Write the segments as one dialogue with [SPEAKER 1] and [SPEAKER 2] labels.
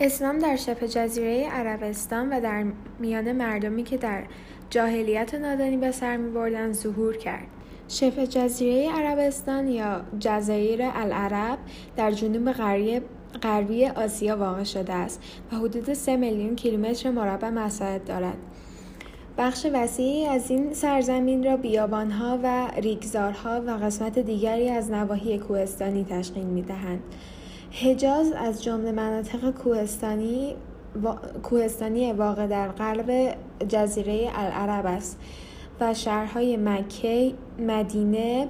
[SPEAKER 1] اسلام در شبه جزیره عربستان و در میان مردمی که در جاهلیت و نادانی به سر می بردن ظهور کرد. شبه جزیره عربستان یا جزایر العرب در جنوب غربی آسیا واقع شده است و حدود 3 میلیون کیلومتر مربع مساحت دارد. بخش وسیعی از این سرزمین را بیابانها و ریگزارها و قسمت دیگری از نواحی کوهستانی تشکیل می‌دهند. حجاز از جمله مناطق کوهستانی کوهستانی واقع در غرب جزیره العرب است و شهرهای مکه، مدینه،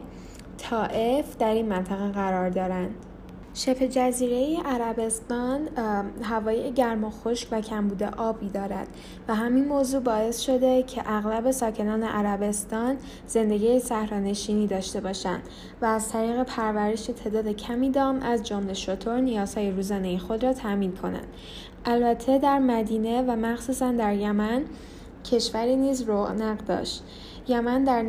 [SPEAKER 1] طائف در این منطقه قرار دارند. شبه جزیره عربستان هوای گرم و خشک و کمبود آبی دارد و همین موضوع باعث شده که اغلب ساکنان عربستان زندگی صحرانشینی داشته باشند و از طریق پرورش تعداد کمی دام از جمله شطور نیازهای روزانه خود را تامین کنند. البته در مدینه و مخصوصا در یمن کشوری نیز رونق داشت. یمن در,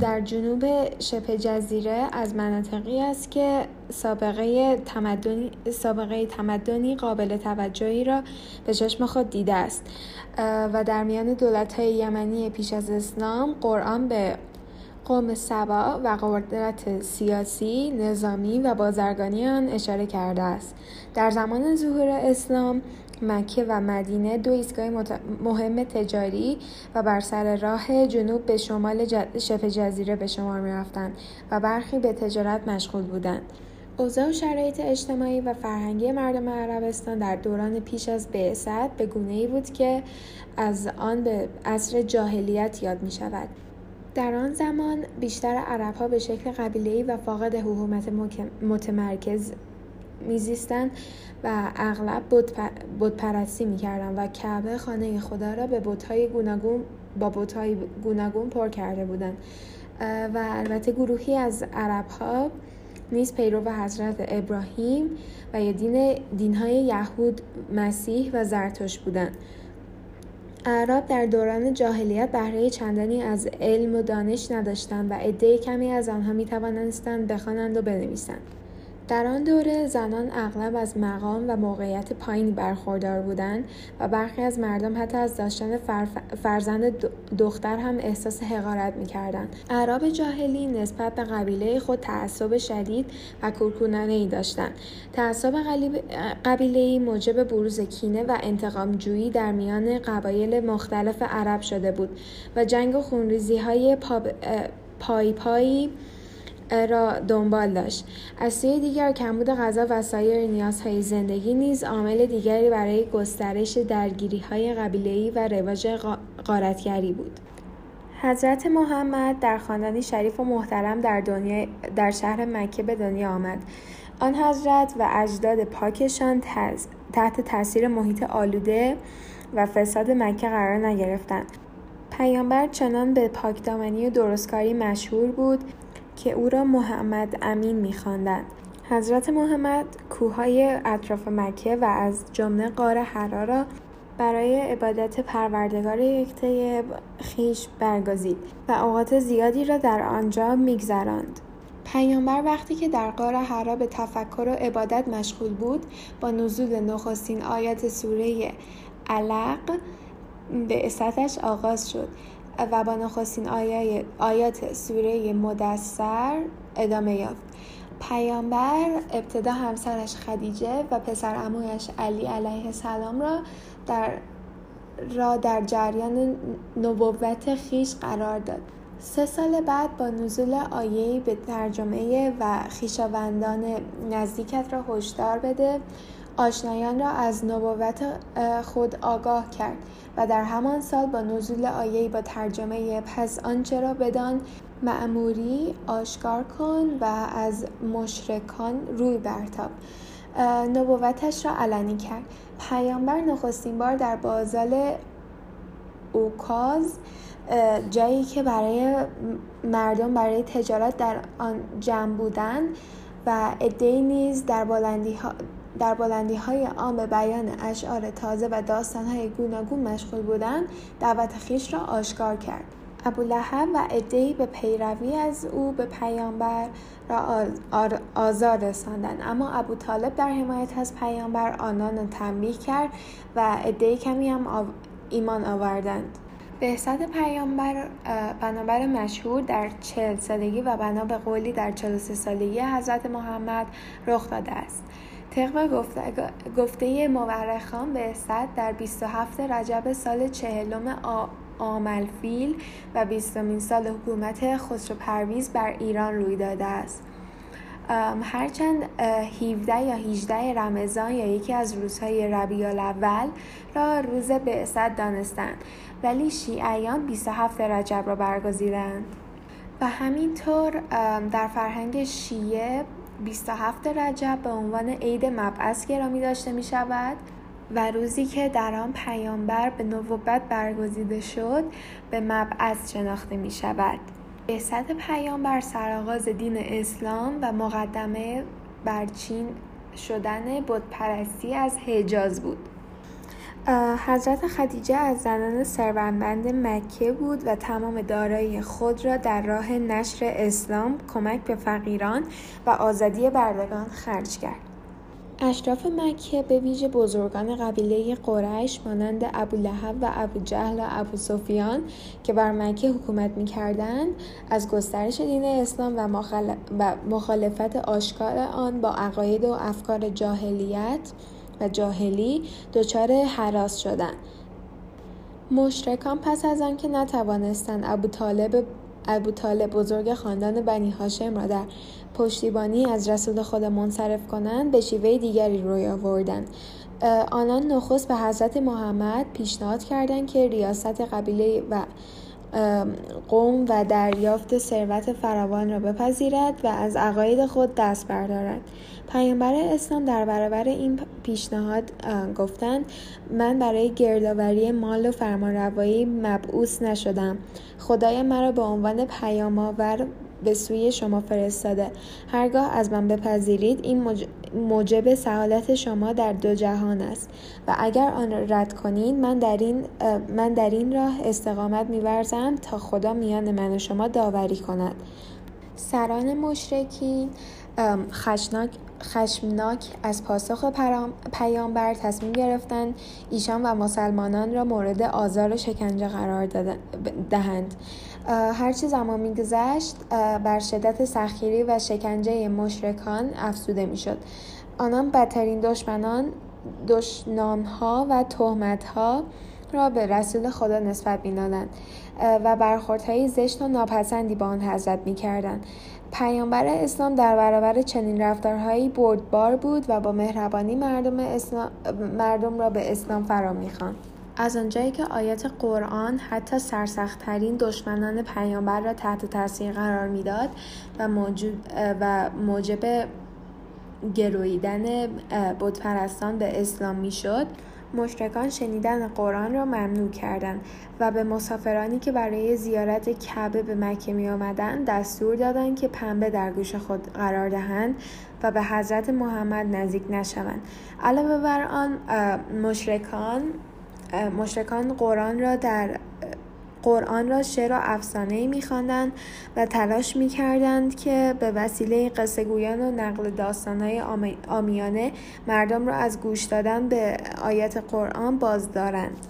[SPEAKER 1] در جنوب شبه جزیره از مناطقی است که سابقه تمدنی, سابقه تمدنی قابل توجهی را به چشم خود دیده است و در میان دولت های یمنی پیش از اسلام قرآن به قوم سبا و قدرت سیاسی، نظامی و بازرگانی آن اشاره کرده است. در زمان ظهور اسلام مکه و مدینه دو ایستگاه مهم تجاری و بر سر راه جنوب به شمال شبه جزیره به شمار می رفتند و برخی به تجارت مشغول بودند. اوضاع و شرایط اجتماعی و فرهنگی مردم عربستان در دوران پیش از بعثت به گونه ای بود که از آن به عصر جاهلیت یاد می شود. در آن زمان بیشتر عربها به شکل قبیله‌ای و فاقد حکومت متمرکز میزیستند و اغلب بتپرستی می‌کردند و کعبه خانه خدا را به بتهای گوناگون با بتهای گوناگون پر کرده بودند. و البته گروهی از عرب ها نیز پیرو حضرت ابراهیم و یا دین دینهای یهود مسیح و زرتشت بودند. اعراب در دوران جاهلیت بهره چندانی از علم و دانش نداشتند و عده کمی از آنها می توانستند بخوانند و بنویسند. در آن دوره زنان اغلب از مقام و موقعیت پایینی برخوردار بودند و برخی از مردم حتی از داشتن فرزند دختر هم احساس حقارت می‌کردند. اعراب جاهلی نسبت به قبیله خود تعصب شدید و ای داشتند. تعصب ای موجب بروز کینه و انتقامجویی در میان قبایل مختلف عرب شده بود و جنگ و خونریزی های پای پایی را دنبال داشت. از سوی دیگر کمبود غذا و سایر نیازهای زندگی نیز عامل دیگری برای گسترش درگیری های قبیله‌ای و رواج قارتگری بود. حضرت محمد در خاندانی شریف و محترم در, دنیا در شهر مکه به دنیا آمد. آن حضرت و اجداد پاکشان تحت تاثیر محیط آلوده و فساد مکه قرار نگرفتند. پیامبر چنان به پاکدامنی و درستکاری مشهور بود که او را محمد امین می‌خواندند. حضرت محمد کوههای اطراف مکه و از جمله غار حرا را برای عبادت پروردگار یکته خیش برگزید و اوقات زیادی را در آنجا میگذراند پیامبر وقتی که در غار حرا به تفکر و عبادت مشغول بود با نزول نخستین آیات سوره علق به استش آغاز شد و با نخستین آیات سوره مدثر ادامه یافت. پیامبر ابتدا همسرش خدیجه و پسر امویش علی علیه السلام را در را در جریان نبوت خیش قرار داد. سه سال بعد با نزول آیه به ترجمه و خیشاوندان نزدیکت را هشدار بده آشنایان را از نبوت خود آگاه کرد. و در همان سال با نزول آیه با ترجمه پس آنچه را بدان معموری آشکار کن و از مشرکان روی برتاب. نبوتش را علنی کرد. پیامبر نخستین بار در بازال اوکاز جایی که برای مردم برای تجارت در آن جمع بودند و ادهی نیز در بلندی ها در بلندی های عام به بیان اشعار تازه و داستان های گوناگون مشغول بودند دعوت خیش را آشکار کرد. ابولهب و عدهای به پیروی از او به پیامبر را آزار رساندند. اما ابو طالب در حمایت از پیامبر آنان را تنبیه کرد و عدهای کمی هم ایمان آوردند. بعثت پیامبر بنابر مشهور در چهل سالگی و بنا به قولی در چهل سالگی حضرت محمد رخ داده است. طبق گفته, مورخان به در 27 رجب سال چهلم آملفیل و بیستمین سال حکومت خسرو پرویز بر ایران روی داده است. هرچند 17 یا 18 رمضان یا یکی از روزهای ربیع الاول را روز بعثت دانستند ولی شیعیان 27 رجب را برگزیدند. و همینطور در فرهنگ شیعه 27 رجب به عنوان عید مبعث گرامی داشته می شود و روزی که در آن پیامبر به نوبت برگزیده شد به مبعث شناخته می شود بعثت پیامبر سرآغاز دین اسلام و مقدمه بر چین شدن بتپرستی از حجاز بود. حضرت خدیجه از زنان ثروتمند مکه بود و تمام دارایی خود را در راه نشر اسلام کمک به فقیران و آزادی بردگان خرج کرد. اشراف مکه به ویژه بزرگان قبیله قریش مانند ابولهب و ابو جهل و ابو سفیان که بر مکه حکومت می‌کردند از گسترش دین اسلام و مخالفت آشکار آن با عقاید و افکار جاهلیت و جاهلی دچار حراس شدند مشرکان پس از آنکه نتوانستند ابو طالب ابو طالب بزرگ خاندان بنی هاشم را در پشتیبانی از رسول خود منصرف کنند به شیوه دیگری روی آوردند. آنان نخست به حضرت محمد پیشنهاد کردند که ریاست قبیله و قوم و دریافت ثروت فراوان را بپذیرد و از عقاید خود دست بردارد پیامبر اسلام در برابر این پیشنهاد گفتند من برای گردآوری مال و فرمانروایی مبعوث نشدم. خدای مرا به عنوان پیامآور به سوی شما فرستاده. هرگاه از من بپذیرید این موجب سعادت شما در دو جهان است. و اگر آن را رد کنید من در این, من در این راه استقامت میورزم تا خدا میان من و شما داوری کند. سران مشرکین خشناک خشمناک از پاسخ پیامبر تصمیم گرفتند ایشان و مسلمانان را مورد آزار و شکنجه قرار دهند. هرچی زمان میگذشت بر شدت سخیری و شکنجه مشرکان افزوده می‌شد. آنان بدترین دشمنان دشنامها و تهمتها را به رسول خدا نسبت می‌دادند و برخوردهای زشت و ناپسندی با آن حضرت می‌کردند. پیامبر اسلام در برابر چنین رفتارهایی بردبار بود و با مهربانی مردم, اسلام، مردم را به اسلام فرا می‌خواند. از آنجایی که آیات قرآن حتی سرسختترین دشمنان پیامبر را تحت تاثیر قرار می‌داد و, و موجب گرویدن بتپرستان به اسلام می‌شد مشرکان شنیدن قرآن را ممنوع کردند و به مسافرانی که برای زیارت کعبه به مکه می آمدند دستور دادند که پنبه در گوش خود قرار دهند و به حضرت محمد نزدیک نشوند. علاوه بر آن مشرکان مشرکان قرآن را در قرآن را شعر و افسانه میخواندند و تلاش می‌کردند که به وسیله قصه گویان و نقل داستانهای آمیانه مردم را از گوش دادن به آیت قرآن باز دارند.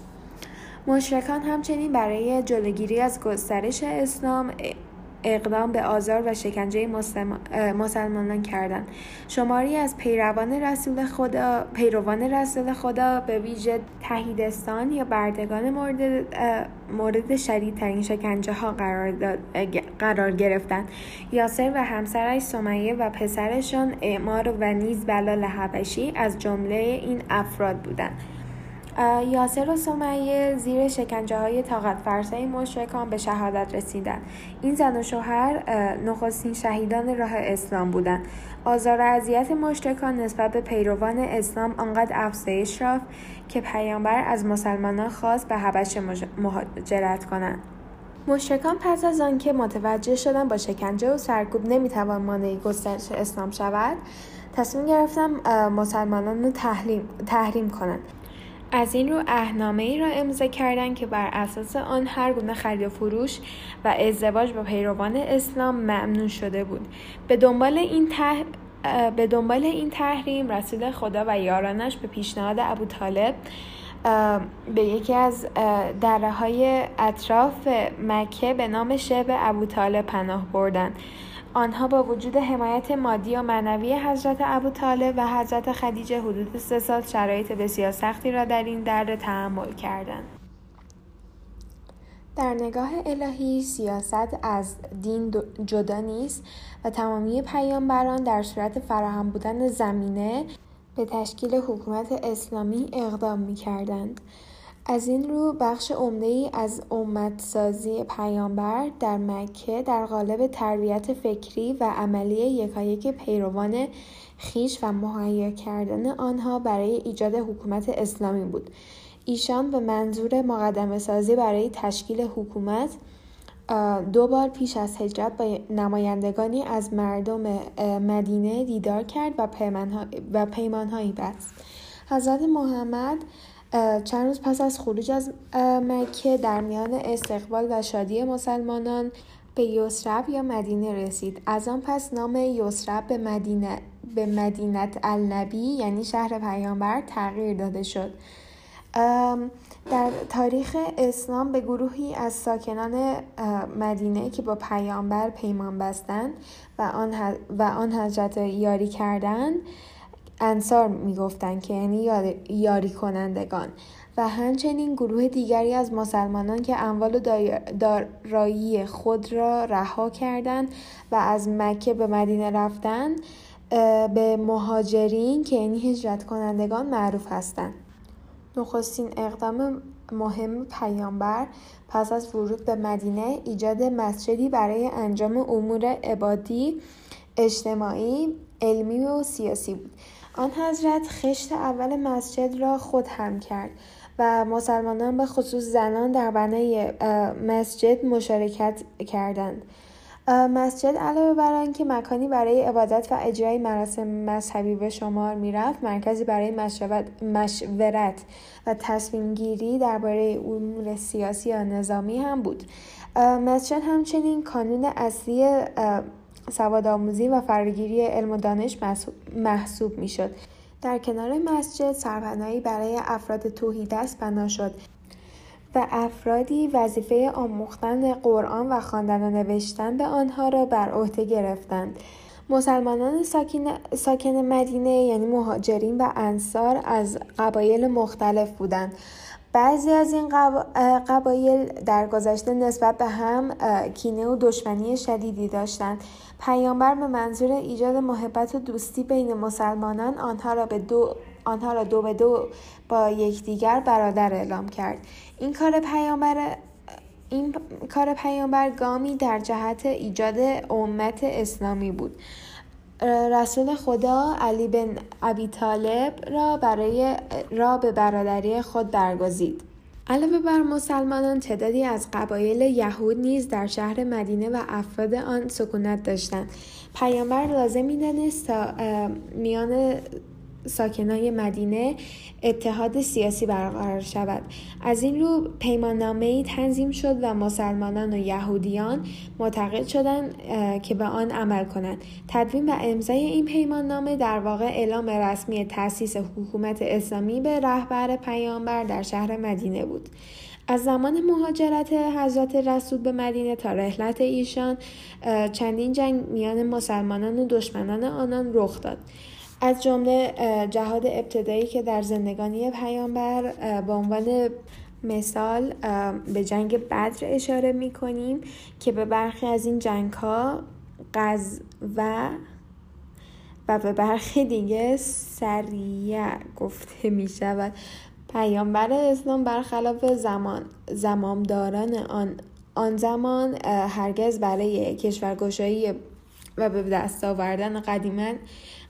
[SPEAKER 1] مشرکان همچنین برای جلوگیری از گسترش اسلام اقدام به آزار و شکنجه مسلمانان کردند شماری از پیروان رسول خدا پیروان رسول خدا به ویژه تهیدستان یا بردگان مورد مورد شدیدترین شکنجه ها قرار, قرار گرفتند یاسر و همسرش سمیه و پسرشان اعمار و نیز بلال حبشی از جمله این افراد بودند. یاسر و سمیه زیر شکنجه های طاقت فرسای مشرکان به شهادت رسیدند این زن و شوهر نخستین شهیدان راه اسلام بودند آزار و اذیت مشرکان نسبت به پیروان اسلام آنقدر افزایش یافت که پیامبر از مسلمانان خواست به حبش مهاجرت کنند. مشرکان پس از آنکه متوجه شدن با شکنجه و سرکوب نمی‌توان مانعی گسترش اسلام شود تصمیم گرفتن مسلمانان رو تحریم, تحریم کنند. از این رو اهنامه ای را امضا کردند که بر اساس آن هر گونه خرید و فروش و ازدواج با پیروان اسلام ممنوع شده بود. به دنبال این ته... به دنبال این تحریم رسول خدا و یارانش به پیشنهاد ابو طالب به یکی از دره های اطراف مکه به نام شب ابو طالب پناه بردند. آنها با وجود حمایت مادی و معنوی حضرت ابو طالب و حضرت خدیجه حدود سه سال شرایط بسیار سختی را در این در تحمل کردند. در نگاه الهی سیاست از دین جدا نیست و تمامی پیامبران در صورت فراهم بودن زمینه به تشکیل حکومت اسلامی اقدام می کردند. از این رو بخش عمده ای از امتسازی پیامبر در مکه در قالب تربیت فکری و عملی یکایک پیروان خیش و مهیا کردن آنها برای ایجاد حکومت اسلامی بود. ایشان به منظور مقدمه سازی برای تشکیل حکومت دو بار پیش از هجرت با نمایندگانی از مردم مدینه دیدار کرد و پیمانهایی بست. حضرت محمد چند روز پس از خروج از مکه در میان استقبال و شادی مسلمانان به یسرب یا مدینه رسید. از آن پس نام یسرب به مدینه به مدینت النبی یعنی شهر پیامبر تغییر داده شد. در تاریخ اسلام به گروهی از ساکنان مدینه که با پیامبر پیمان بستند و آن, و آن حضرت یاری کردند انصار می‌گفتند که یعنی یاری کنندگان و همچنین گروه دیگری از مسلمانان که اموال و دارایی خود را رها کردند و از مکه به مدینه رفتند به مهاجرین که یعنی هجرت کنندگان معروف هستند. نخستین اقدام مهم پیامبر پس از ورود به مدینه ایجاد مسجدی برای انجام امور عبادی اجتماعی علمی و سیاسی بود. آن حضرت خشت اول مسجد را خود هم کرد و مسلمانان به خصوص زنان در بنای مسجد مشارکت کردند. مسجد علاوه بر آنکه مکانی برای عبادت و اجرای مراسم مذهبی به شمار می‌رفت مرکزی برای مشورت و تصمیم گیری درباره امور سیاسی یا نظامی هم بود. مسجد همچنین کانون اصلی سوادآموزی و فراگیری علم و دانش محسوب می‌شد. در کنار مسجد سرپناهی برای افراد توحیدست بنا شد و افرادی وظیفه آموختن قرآن و خواندن و نوشتن به آنها را بر عهده گرفتند. مسلمانان ساکن, ساکن مدینه یعنی مهاجرین و انصار از قبایل مختلف بودند. بعضی از این قبایل در گذشته نسبت به هم کینه و دشمنی شدیدی داشتند. پیامبر به منظور ایجاد محبت و دوستی بین مسلمانان آنها را به دو آنها را دو به دو با یکدیگر برادر اعلام کرد. این کار پیامبر این کار پیامبر گامی در جهت ایجاد امت اسلامی بود. رسول خدا علی بن ابی طالب را برای را به برادری خود برگزید. علاوه بر مسلمانان تعدادی از قبایل یهود نیز در شهر مدینه و افراد آن سکونت داشتند. پیامبر لازم می‌دانست تا میان ساکنای مدینه اتحاد سیاسی برقرار شود. از این رو پیماننامه تنظیم شد و مسلمانان و یهودیان معتقد شدند که به آن عمل کنند. تدوین و امضای این پیماننامه در واقع اعلام رسمی تأسیس حکومت اسلامی به رهبر پیامبر در شهر مدینه بود. از زمان مهاجرت حضرت رسول به مدینه تا رحلت ایشان چندین جنگ میان مسلمانان و دشمنان آنان رخ داد. از جمله جهاد ابتدایی که در زندگانی پیامبر به عنوان مثال به جنگ بدر اشاره می کنیم که به برخی از این جنگ ها قز و و به برخی دیگه سریع گفته می شود پیامبر اسلام برخلاف زمان زمامداران آن آن زمان هرگز برای کشورگشایی و به دست آوردن قدیمت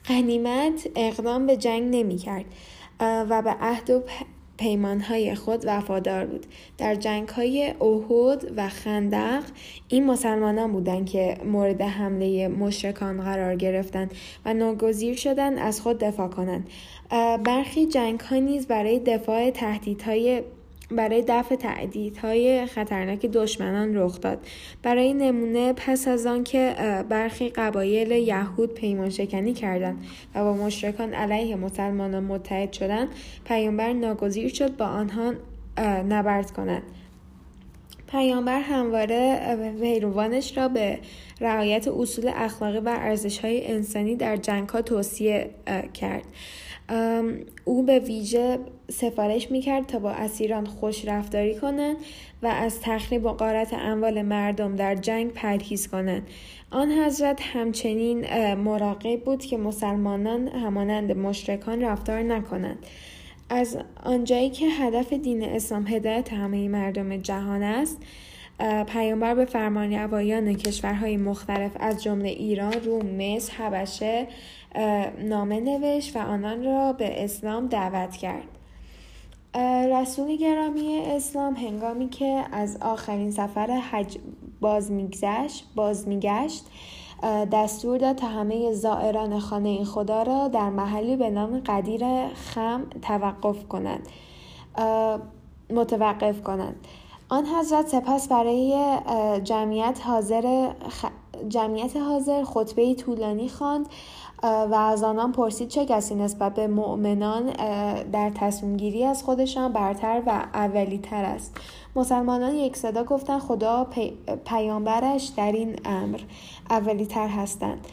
[SPEAKER 1] غنیمت اقدام به جنگ نمی کرد و به عهد و پیمانهای خود وفادار بود. در جنگ های اوهود و خندق این مسلمانان بودند که مورد حمله مشرکان قرار گرفتند و ناگزیر شدند از خود دفاع کنند. برخی جنگ ها نیز برای دفاع تهدیدهای برای دفع تعدیدهای خطرناک دشمنان رخ داد. برای نمونه پس از آنکه برخی قبایل یهود پیمان شکنی کردند و با مشرکان علیه مسلمانان متحد شدند پیامبر ناگزیر شد با آنها نبرد کند. پیامبر همواره پیروانش را به رعایت اصول اخلاقی و ارزشهای انسانی در جنگ ها توصیه کرد. او به ویژه سفارش می‌کرد تا با اسیران خوش رفتاری کنند و از تخریب و قارت اموال مردم در جنگ پرهیز کنند. آن حضرت همچنین مراقب بود که مسلمانان همانند مشرکان رفتار نکنند. از آنجایی که هدف دین اسلام هدایت همه مردم جهان است پیامبر به فرمانروایان کشورهای مختلف از جمله ایران، روم، مصر، حبشه نامه نوشت و آنان را به اسلام دعوت کرد. رسول گرامی اسلام هنگامی که از آخرین سفر حج باز میگذشت باز میگشت دستور داد تا همه زائران خانه خدا را در محلی به نام قدیر خم توقف کنند متوقف کنند آن حضرت سپس برای جمعیت حاضر جمعیت حاضر خطبه طولانی خواند و از آنان پرسید چه کسی نسبت به مؤمنان در تصمیم گیری از خودشان برتر و اولی تر است. مسلمانان یک صدا گفتند خدا پیامبرش در این امر اولی تر هستند.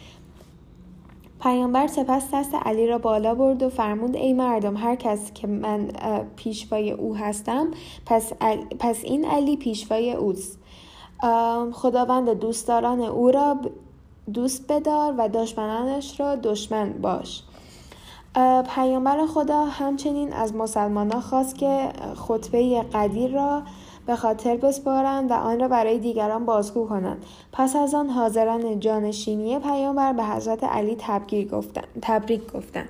[SPEAKER 1] پیامبر سپس دست علی را بالا برد و فرمود ای مردم هر کس که من پیشوای او هستم پس, پس این علی پیشوای اوست. خداوند دوستداران او را دوست بدار و دشمنانش را دشمن باش. پیامبر خدا همچنین از مسلمانان خواست که خطبه قدیر را به خاطر بسپارند و آن را برای دیگران بازگو کنند. پس از آن حاضران جانشینی پیامبر به حضرت علی تبریک گفتند.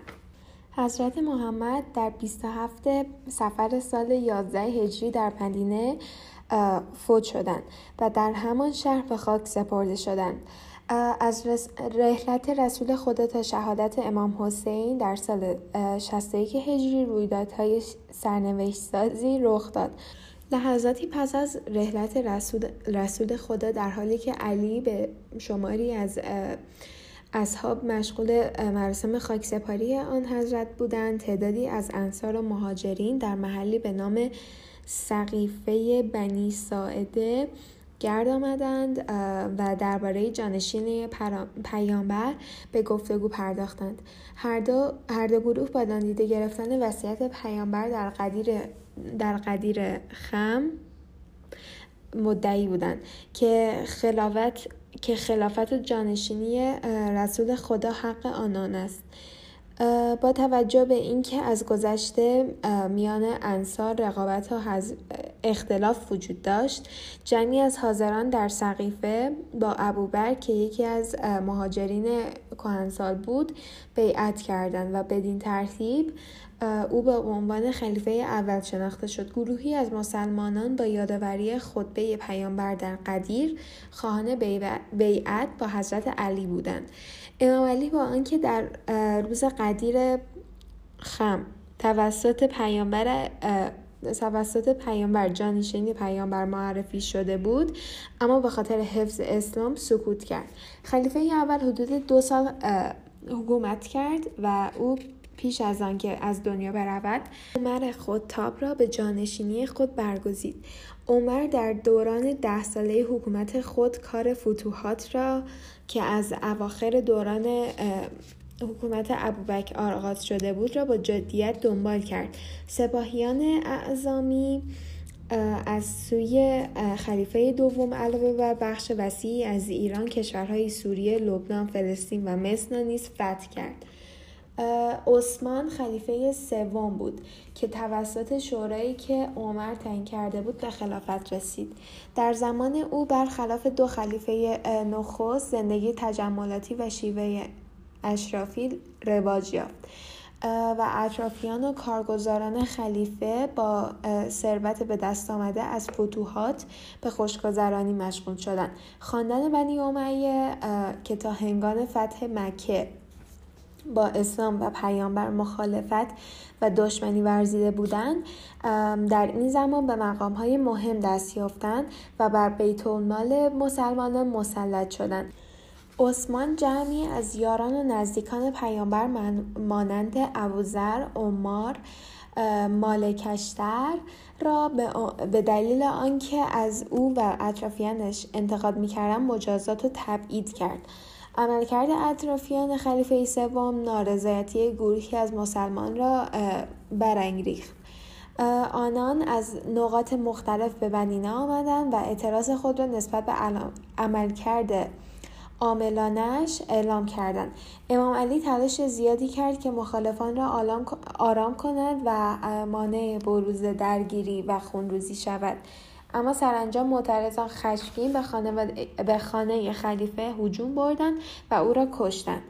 [SPEAKER 1] حضرت محمد در 27 سفر سال 11 هجری در مدینه فوت شدند و در همان شهر به خاک سپرده شدند. از رحلت رسول خدا تا شهادت امام حسین در سال 61 هجری رویدادهای سرنوشت سازی رخ داد. لحظاتی پس از رحلت رسول, رسول خدا در حالی که علی به شماری از اصحاب مشغول مراسم خاکسپاری آن حضرت بودند تعدادی از انصار و مهاجرین در محلی به نام سقیفه بنی ساعده گرد آمدند و درباره جانشین پیامبر به گفتگو پرداختند. هر دو, هر دو گروه با داندیده گرفتن وصیت پیامبر در قدیر, در قدیر خم مدعی بودند که خلافت که خلافت جانشینی رسول خدا حق آنان است. با توجه به اینکه از گذشته میان انصار رقابت و اختلاف وجود داشت جمعی از حاضران در سقیفه با ابوبکر که یکی از مهاجرین کهنسال بود بیعت کردند و بدین ترتیب او به عنوان خلیفه اول شناخته شد. گروهی از مسلمانان با یادآوری خطبه پیامبر در قدیر خواهان بیعت با حضرت علی بودند. امام علی با آنکه در روز قدیر خم توسط پیامبر توسط پیامبر جانشین پیامبر معرفی شده بود اما به خاطر حفظ اسلام سکوت کرد. خلیفه اول حدود دو سال حکومت کرد و او پیش از آنکه از دنیا برود عمر خودتاب را به جانشینی خود برگزید عمر در دوران ده ساله حکومت خود کار فتوحات را که از اواخر دوران حکومت ابوبکر آغاز شده بود را با جدیت دنبال کرد سپاهیان اعظامی از سوی خلیفه دوم علاوه بر بخش وسیعی از ایران کشورهای سوریه، لبنان، فلسطین و مصر نیز فتح کرد. عثمان خلیفه سوم بود که توسط شورایی که عمر تعیین کرده بود به خلافت رسید. در زمان او برخلاف دو خلیفه نخست زندگی تجملاتی و شیوه اشرافی رواج یافت. و اطرافیان و کارگزاران خلیفه با ثروت به دست آمده از فتوحات به خوشگذرانی مشغول شدند. خواندن بنی امیه که تا هنگام فتح مکه با اسلام و پیامبر مخالفت و دشمنی ورزیده بودند در این زمان به مقام های مهم دست یافتند و بر بیت المال مسلمانان مسلط شدند. عثمان جمعی از یاران و نزدیکان پیامبر مانند ابوذر عمار مالکشتر را به دلیل آنکه از او و اطرافیانش انتقاد می‌کردن مجازات و تبعید کرد. عملکرد اطرافیان خلیفه سوم نارضایتی گروهی از مسلمان را برانگیخت. آنان از نقاط مختلف به بنینه آمدند و اعتراض خود را نسبت به عملکرد عاملانش اعلام کردند. امام علی تلاش زیادی کرد که مخالفان را آرام کند و مانع بروز درگیری و خونروزی شود. اما سرانجام معترضان خشمگین به خانه, به خانه خلیفه هجوم بردند و او را کشتند.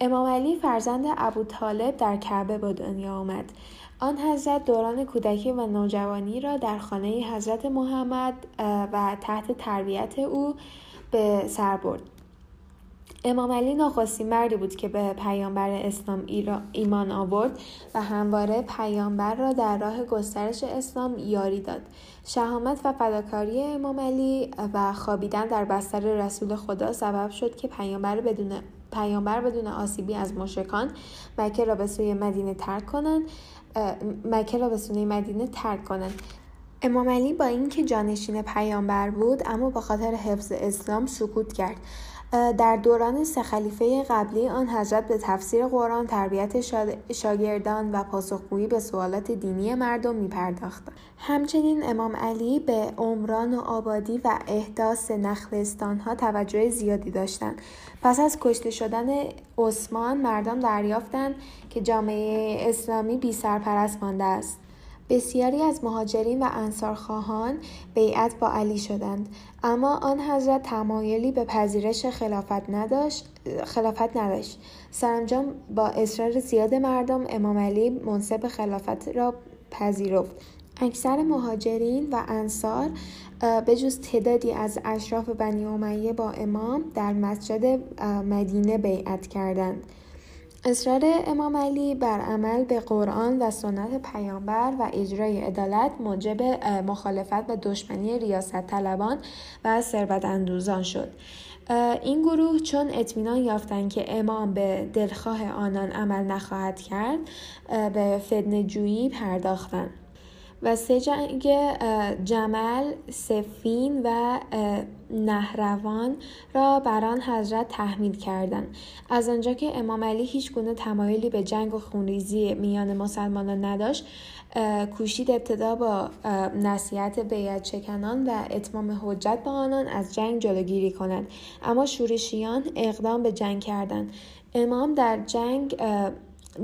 [SPEAKER 1] امام علی فرزند ابو طالب در کعبه به دنیا آمد. آن حضرت دوران کودکی و نوجوانی را در خانه حضرت محمد و تحت تربیت او به سر برد. امام علی نخستین مردی بود که به پیامبر اسلام ایمان آورد و همواره پیامبر را در راه گسترش اسلام یاری داد. شهامت و فداکاری امام علی و خوابیدن در بستر رسول خدا سبب شد که پیامبر بدون پیامبر بدون آسیبی از مشرکان مکه را به سوی مدینه ترک کنند مکه را به سوی مدینه ترک کنند. امام علی با اینکه جانشین پیامبر بود اما به خاطر حفظ اسلام سکوت کرد. در دوران سه خلیفه قبلی آن حضرت به تفسیر قرآن تربیت شاگردان و پاسخگویی به سوالات دینی مردم می پرداخت. همچنین امام علی به عمران و آبادی و احداث نخلستان ها توجه زیادی داشتند. پس از کشته شدن عثمان مردم دریافتند که جامعه اسلامی بی سرپرست مانده است. بسیاری از مهاجرین و انصارخواهان بیعت با علی شدند اما آن حضرت تمایلی به پذیرش خلافت نداشت خلافت نداشت. سرانجام با اصرار زیاد مردم امام علی منصب خلافت را پذیرفت. اکثر مهاجرین و انصار به جز تعدادی از اشراف بنی امیه با امام در مسجد مدینه بیعت کردند. اصرار امام علی بر عمل به قرآن و سنت پیامبر و اجرای عدالت موجب مخالفت و دشمنی ریاست طلبان و ثروت اندوزان شد این گروه چون اطمینان یافتند که امام به دلخواه آنان عمل نخواهد کرد به فتنجویی پرداختند. و سه جنگ جمل، سفین و نهروان را بر آن حضرت تحمیل کردند. از آنجا که امام علی هیچ گونه تمایلی به جنگ و خونریزی میان مسلمانان نداشت کوشید ابتدا با نصیحت بیعت چکنان و اتمام حجت با آنان از جنگ جلوگیری کنند. اما شورشیان اقدام به جنگ کردند. امام در جنگ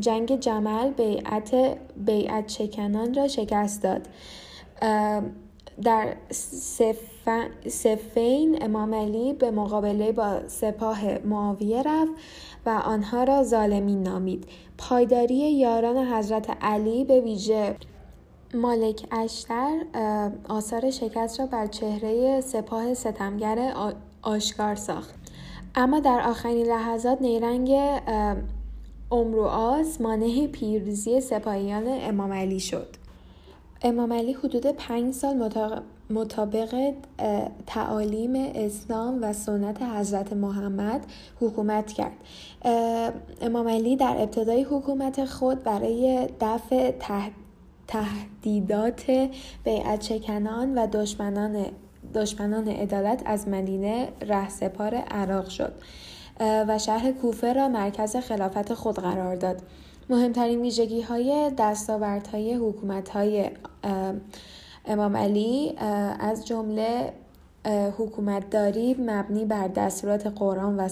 [SPEAKER 1] جنگ جمل بیعت, بیعت چکنان را شکست داد. در سفین امام علی به مقابله با سپاه معاویه رفت و آنها را ظالمین نامید. پایداری یاران حضرت علی به ویژه مالک اشتر آثار شکست را بر چهره سپاه ستمگر آشکار ساخت. اما در آخرین لحظات نیرنگ امروآس مانع پیروزی سپاهیان امام علی شد. امام علی حدود پنج سال مطابق تعالیم اسلام و سنت حضرت محمد حکومت کرد. امام علی در ابتدای حکومت خود برای دفع تهدیدات بیعت چکنان و دشمنان دشمنان عدالت از مدینه رهسپار عراق شد و شهر کوفه را مرکز خلافت خود قرار داد. مهمترین ویژگی های های حکومت های امام علی از جمله
[SPEAKER 2] حکومتداری مبنی بر دستورات قرآن و,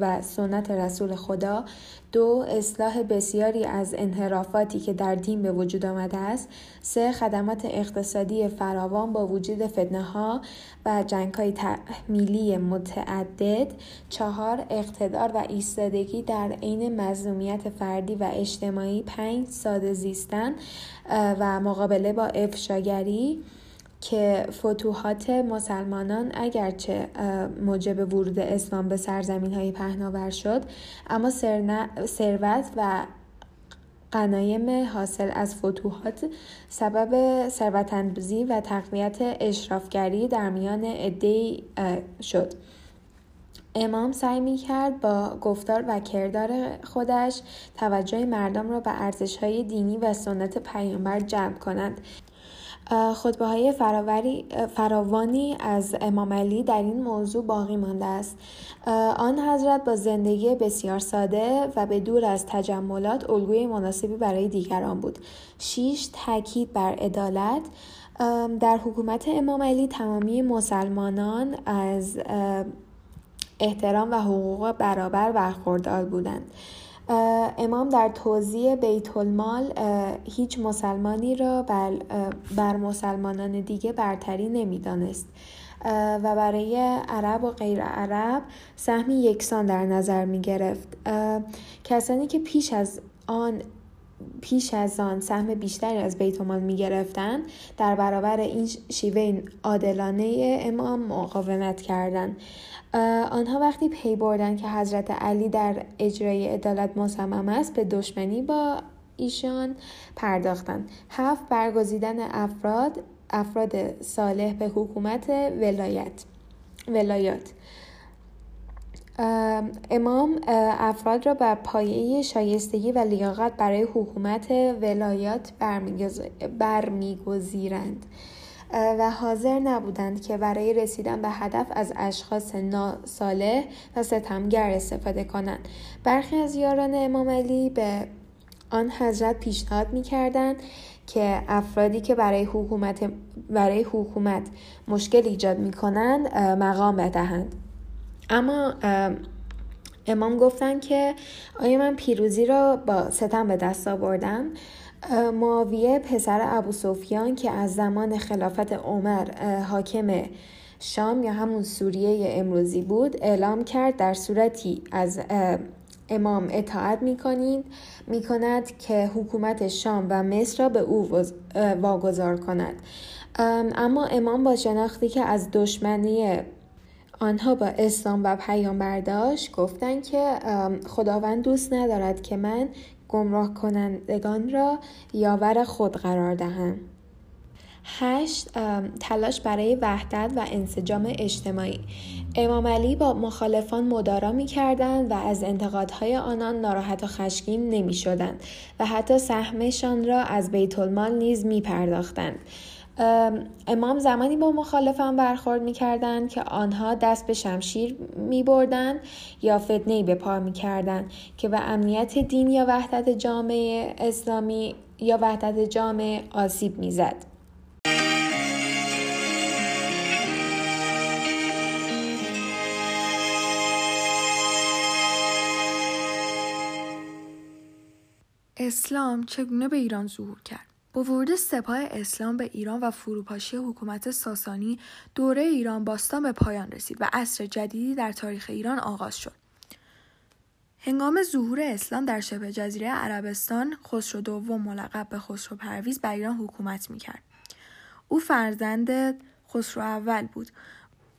[SPEAKER 2] و سنت رسول خدا دو اصلاح بسیاری از انحرافاتی که در دین به وجود آمده است. سه خدمات اقتصادی فراوان با وجود فتنه ها و جنگ های تحمیلی متعدد. چهار اقتدار و ایستادگی در عین مظلومیت فردی و اجتماعی. پنج ساده زیستن و مقابله با افشاگری. که فتوحات مسلمانان اگرچه موجب ورود اسلام به سرزمین های پهناور شد اما ثروت و قنایم حاصل از فتوحات سبب ثروتاندوزی و تقویت اشرافگری در میان عدهای شد. امام سعی می کرد با گفتار و کردار خودش توجه مردم را به ارزش های دینی و سنت پیامبر جمع کنند خطبه های فراوانی از امام علی در این موضوع باقی مانده است. آن حضرت با زندگی بسیار ساده و به دور از تجملات الگوی مناسبی برای دیگران بود. شیش تاکید بر عدالت. در حکومت امام علی تمامی مسلمانان از احترام و حقوق برابر برخوردار بودند. امام در توضیح بیت المال هیچ مسلمانی را بر, مسلمانان دیگه برتری نمی‌دانست. و برای عرب و غیر عرب سهمی یکسان در نظر می گرفت کسانی که پیش از آن پیش از آن سهم بیشتری از بیت المال می گرفتن در برابر این شیوه عادلانه امام مقاومت کردند. آنها وقتی پی بردن که حضرت علی در اجرای عدالت مصمم است به دشمنی با ایشان پرداختند. هفت برگزیدن افراد افراد صالح به حکومت ولایت ولایات. امام افراد را بر پایه شایستگی و لیاقت برای حکومت ولایات برمیگزیرند. و حاضر نبودند که برای رسیدن به هدف از اشخاص ناساله و ستمگر استفاده کنند. برخی از یاران امام علی به آن حضرت پیشنهاد می کردند که افرادی که برای حکومت, برای حکومت مشکل ایجاد می کنند مقام بدهند. اما امام گفتند که آیا من پیروزی را با ستم به دست آوردم؟ معاویه پسر ابو سفیان که از زمان خلافت عمر حاکم شام یا همون سوریه امروزی بود اعلام کرد در صورتی از امام اطاعت می‌کنید می‌کند که حکومت شام و مصر را به او واگذار کند. اما امام با شناختی که از دشمنی آنها با اسلام و پیامبر داشت گفتند که خداوند دوست ندارد که من گمراه کنندگان را یاور خود قرار دهند. هشت تلاش برای وحدت و انسجام اجتماعی امام علی با مخالفان مدارا می کردند و از انتقادهای آنان ناراحت و خشمگین نمی شدند و حتی سهمشان را از بیت المال نیز می پرداختند. امام زمانی با مخالفان برخورد می کردن که آنها دست به شمشیر می بردن یا فتنه به پا می کردن که به امنیت دین یا وحدت جامعه اسلامی یا وحدت جامعه آسیب می زد.
[SPEAKER 1] اسلام چگونه به ایران ظهور کرد؟ ورود سپاه اسلام به ایران و فروپاشی حکومت ساسانی دوره ایران باستان به پایان رسید و عصر جدیدی در تاریخ ایران آغاز شد. هنگام ظهور اسلام در شبه جزیره عربستان خسرو دوم ملقب به خسرو پرویز بر ایران حکومت می‌کرد. او فرزند خسرو اول بود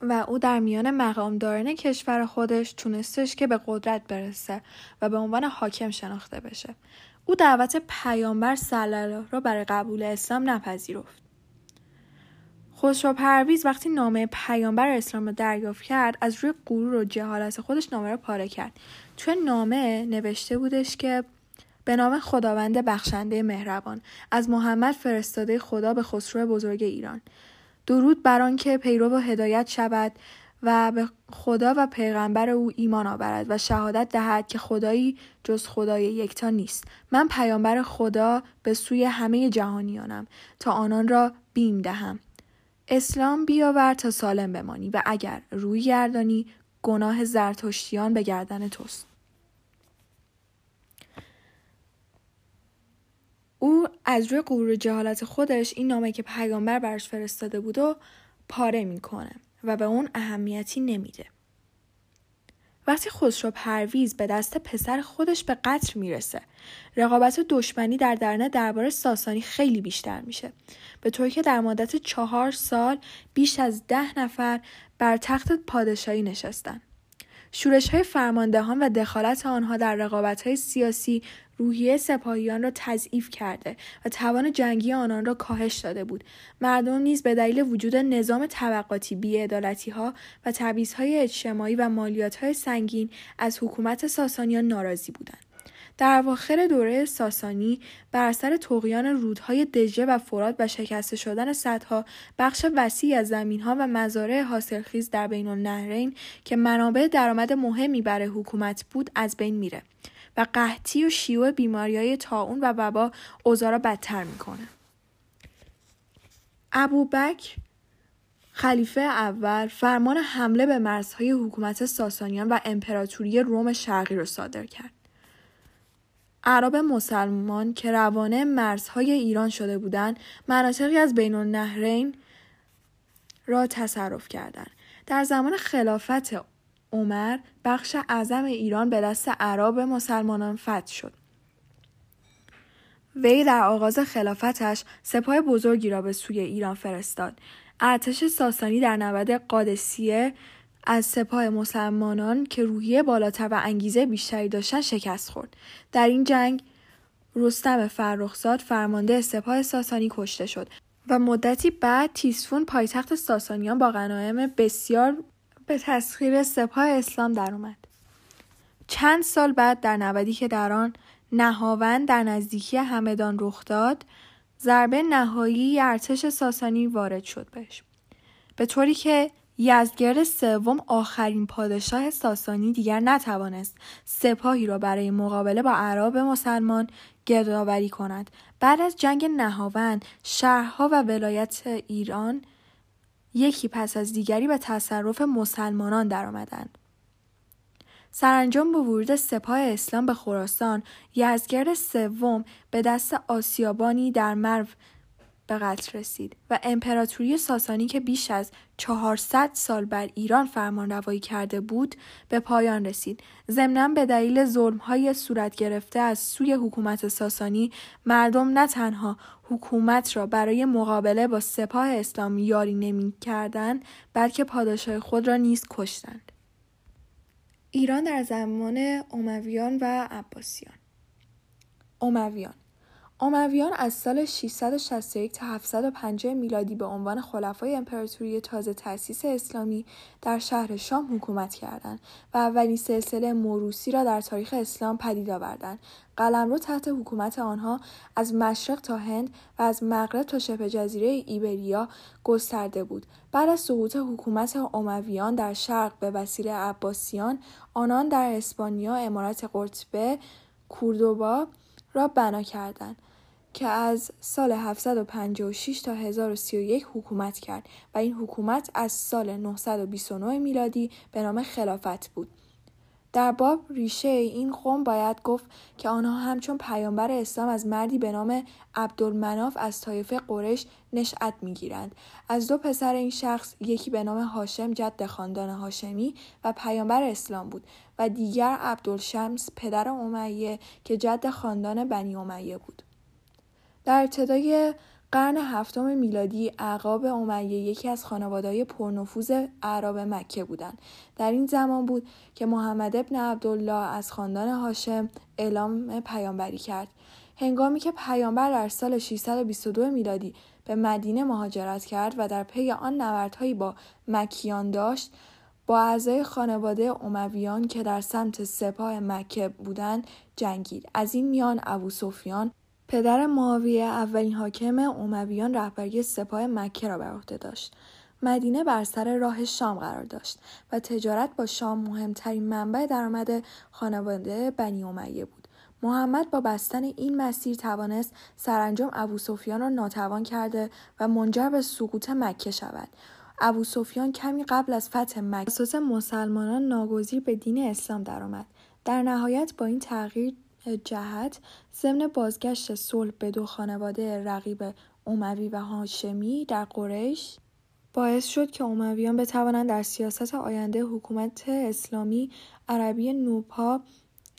[SPEAKER 1] و او در میان مقامداران کشور خودش تونستش که به قدرت برسه و به عنوان حاکم شناخته بشه. او دعوت پیامبر صلی را برای قبول اسلام نپذیرفت. خسرو پرویز وقتی نامه پیامبر اسلام را دریافت کرد از روی غرور و جهالت خودش نامه را پاره کرد. توی نامه نوشته بودش که به نام خداوند بخشنده مهربان از محمد فرستاده خدا به خسرو بزرگ ایران. درود بر آنکه پیرو و هدایت شود. و به خدا و پیغمبر او ایمان آورد و شهادت دهد که خدایی جز خدای یکتا نیست. من پیامبر خدا به سوی همه جهانیانم. تا آنان را بیم دهم. اسلام بیاور تا سالم بمانی و اگر روی گردانی گناه زرتشتیان به گردن توست. او از روی غرور جهالت خودش این نامه که پیامبر برش فرستاده بود و پاره می‌کنه. و به اون اهمیتی نمیده. وقتی خسرو پرویز به دست پسر خودش به قتل می‌رسه رقابت و دشمنی در درنه درباره ساسانی خیلی بیشتر میشه به طوری که در مدت چهار سال بیش از ده نفر بر تخت پادشاهی نشستن شورش های فرماندهان و دخالت آنها در رقابت های سیاسی روحیه سپاهیان را تضعیف کرده و توان جنگی آنان را کاهش داده بود. مردم نیز به دلیل وجود نظام طبقاتی بیعدالتی ها و های اجتماعی و مالیات های سنگین از حکومت ساسانیان ناراضی بودند. در اواخر دوره ساسانی بر اثر تقیان رودهای دژه و فرات و شکسته شدن سدها بخش وسیعی از زمینها و مزارع حاصلخیز در بین النهرین که منابع درآمد مهمی برای حکومت بود از بین میره. قحطی و شیوع بیماریهای تاون و وبا اوضاع را بدتر می‌کنه. ابوبکر خلیفه اول فرمان حمله به مرزهای حکومت ساسانیان و امپراتوری روم شرقی را صادر کرد. عرب مسلمان که روانه مرزهای ایران شده بودند مناطقی از بین النهرین را تصرف کردند. در زمان خلافت عمر بخش اعظم ایران به دست عرب مسلمانان فتح شد. وی در آغاز خلافتش سپاه بزرگی را به سوی ایران فرستاد. ارتش ساسانی در نبرد قادسیه از سپاه مسلمانان که روحیه بالاتر و انگیزه بیشتری داشتند شکست خورد. در این جنگ رستم فرخزاد فرمانده سپاه ساسانی کشته شد و مدتی بعد تیسفون پایتخت ساسانیان با غنایم بسیار به تسخیر سپاه اسلام درآمد. چند سال بعد در نودی که در آن نهاوند در نزدیکی همدان رخ داد ضربه نهایی ارتش ساسانی وارد شد بهش به طوری که یزدگرد سوم آخرین پادشاه ساسانی دیگر نتوانست سپاهی را برای مقابله با عرب مسلمان گردآوری کند بعد از جنگ نهاوند شهرها و ولایت ایران یکی پس از دیگری به تصرف مسلمانان درآمدند. سرانجام با ورود سپاه اسلام به خراسان یزگرد سوم به دست آسیابانی در مرو به قتل رسید و امپراتوری ساسانی که بیش از 400 سال بر ایران فرمانروایی کرده بود به پایان رسید. ضمنا به دلیل ظلمهای صورت گرفته از سوی حکومت ساسانی مردم نه تنها حکومت را برای مقابله با سپاه اسلام یاری نمی کردن بلکه پادشاه خود را نیز کشتند. ایران در زمان امویان و عباسیان. امویان امویان از سال 661 تا 750 میلادی به عنوان خلفای امپراتوری تازه تأسیس اسلامی در شهر شام حکومت کردند و اولین سلسله موروسی را در تاریخ اسلام پدید آوردند. قلمرو تحت حکومت آنها از مشرق تا هند و از مغرب تا شبه جزیره ایبریا گسترده بود. بعد از سقوط حکومت امویان در شرق به وسیله عباسیان، آنان در اسپانیا امارت قرطبه کوردوبا را بنا کردند. که از سال 756 تا 1031 حکومت کرد و این حکومت از سال 929 میلادی به نام خلافت بود. در باب ریشه این قوم باید گفت که آنها همچون پیامبر اسلام از مردی به نام عبدالمناف از طایفه قرش نشأت می‌گیرند از دو پسر این شخص یکی به نام هاشم جد خاندان هاشمی و پیامبر اسلام بود و دیگر عبدالشمس پدر امیه که جد خاندان بنی امیه بود در ابتدای قرن هفتم میلادی اعقاب امیه یکی از خانواده‌های پرنفوذ اعراب مکه بودند. در این زمان بود که محمد ابن عبدالله از خاندان هاشم اعلام پیامبری کرد. هنگامی که پیامبر در سال 622 میلادی به مدینه مهاجرت کرد و در پی آن نبردهایی با مکیان داشت با اعضای خانواده امویان که در سمت سپاه مکه بودند جنگید. از این میان ابو سفیان پدر معاویه اولین حاکم امویان رهبری سپاه مکه را بر عهده داشت. مدینه بر سر راه شام قرار داشت و تجارت با شام مهمترین منبع درآمد خانواده بنی امیه بود. محمد با بستن این مسیر توانست سرانجام ابو سفیان را ناتوان کرده و منجر به سقوط مکه شود. ابو سفیان کمی قبل از فتح مکه اساس مسلمانان ناگزیر به دین اسلام درآمد. در نهایت با این تغییر جهت ضمن بازگشت صلح به دو خانواده رقیب اموی و هاشمی در قریش باعث شد که امویان بتوانند در سیاست آینده حکومت اسلامی عربی نوپا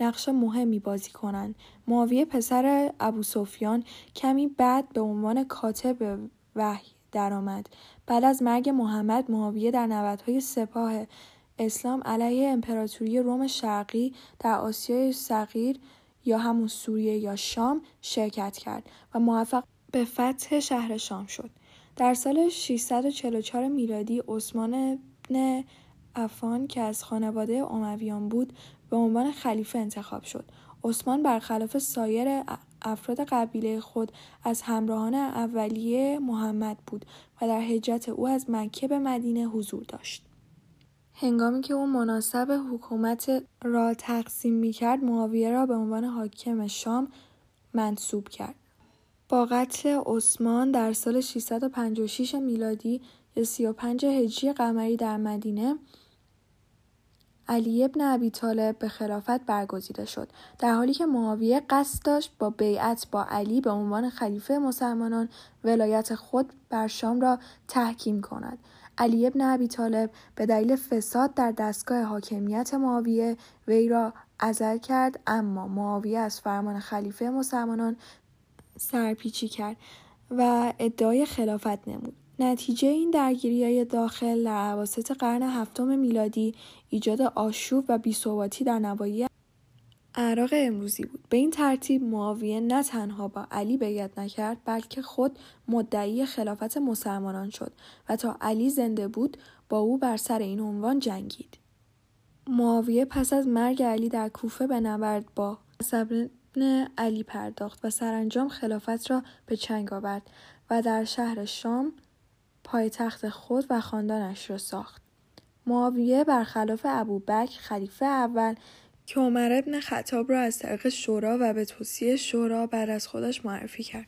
[SPEAKER 1] نقش مهمی بازی کنند. معاویه پسر ابو سفیان کمی بعد به عنوان کاتب وحی درآمد. بعد از مرگ محمد معاویه در نبردهای سپاه اسلام علیه امپراتوری روم شرقی در آسیای صغیر یا همون سوریه یا شام شرکت کرد و موفق به فتح شهر شام شد. در سال 644 میلادی عثمان بن عفان که از خانواده امویان بود به عنوان خلیفه انتخاب شد. عثمان برخلاف سایر افراد قبیله خود از همراهان اولیه محمد بود و در هجرت او از مکه به مدینه حضور داشت. هنگامی که او مناسب حکومت را تقسیم می کرد معاویه را به عنوان حاکم شام منصوب کرد. با قتل عثمان در سال 656 میلادی یا 35 هجری قمری در مدینه علی ابن ابی طالب به خلافت برگزیده شد در حالی که معاویه قصد داشت با بیعت با علی به عنوان خلیفه مسلمانان ولایت خود بر شام را تحکیم کند علی ابن ابی طالب به دلیل فساد در دستگاه حاکمیت معاویه وی را عزل کرد اما معاویه از فرمان خلیفه مسلمانان سرپیچی کرد و ادعای خلافت نمود. نتیجه این درگیری داخل در عواسط قرن هفتم میلادی ایجاد آشوب و بیثباتی در نواحی عراق امروزی بود به این ترتیب معاویه نه تنها با علی بیعت نکرد بلکه خود مدعی خلافت مسلمانان شد و تا علی زنده بود با او بر سر این عنوان جنگید معاویه پس از مرگ علی در کوفه به نبرد با ابن علی پرداخت و سرانجام خلافت را به چنگ آورد و در شهر شام پایتخت خود و خاندانش را ساخت. معاویه برخلاف ابوبکر خلیفه اول که عمر ابن خطاب را از طریق شورا و به توصیه شورا بعد از خودش معرفی کرد.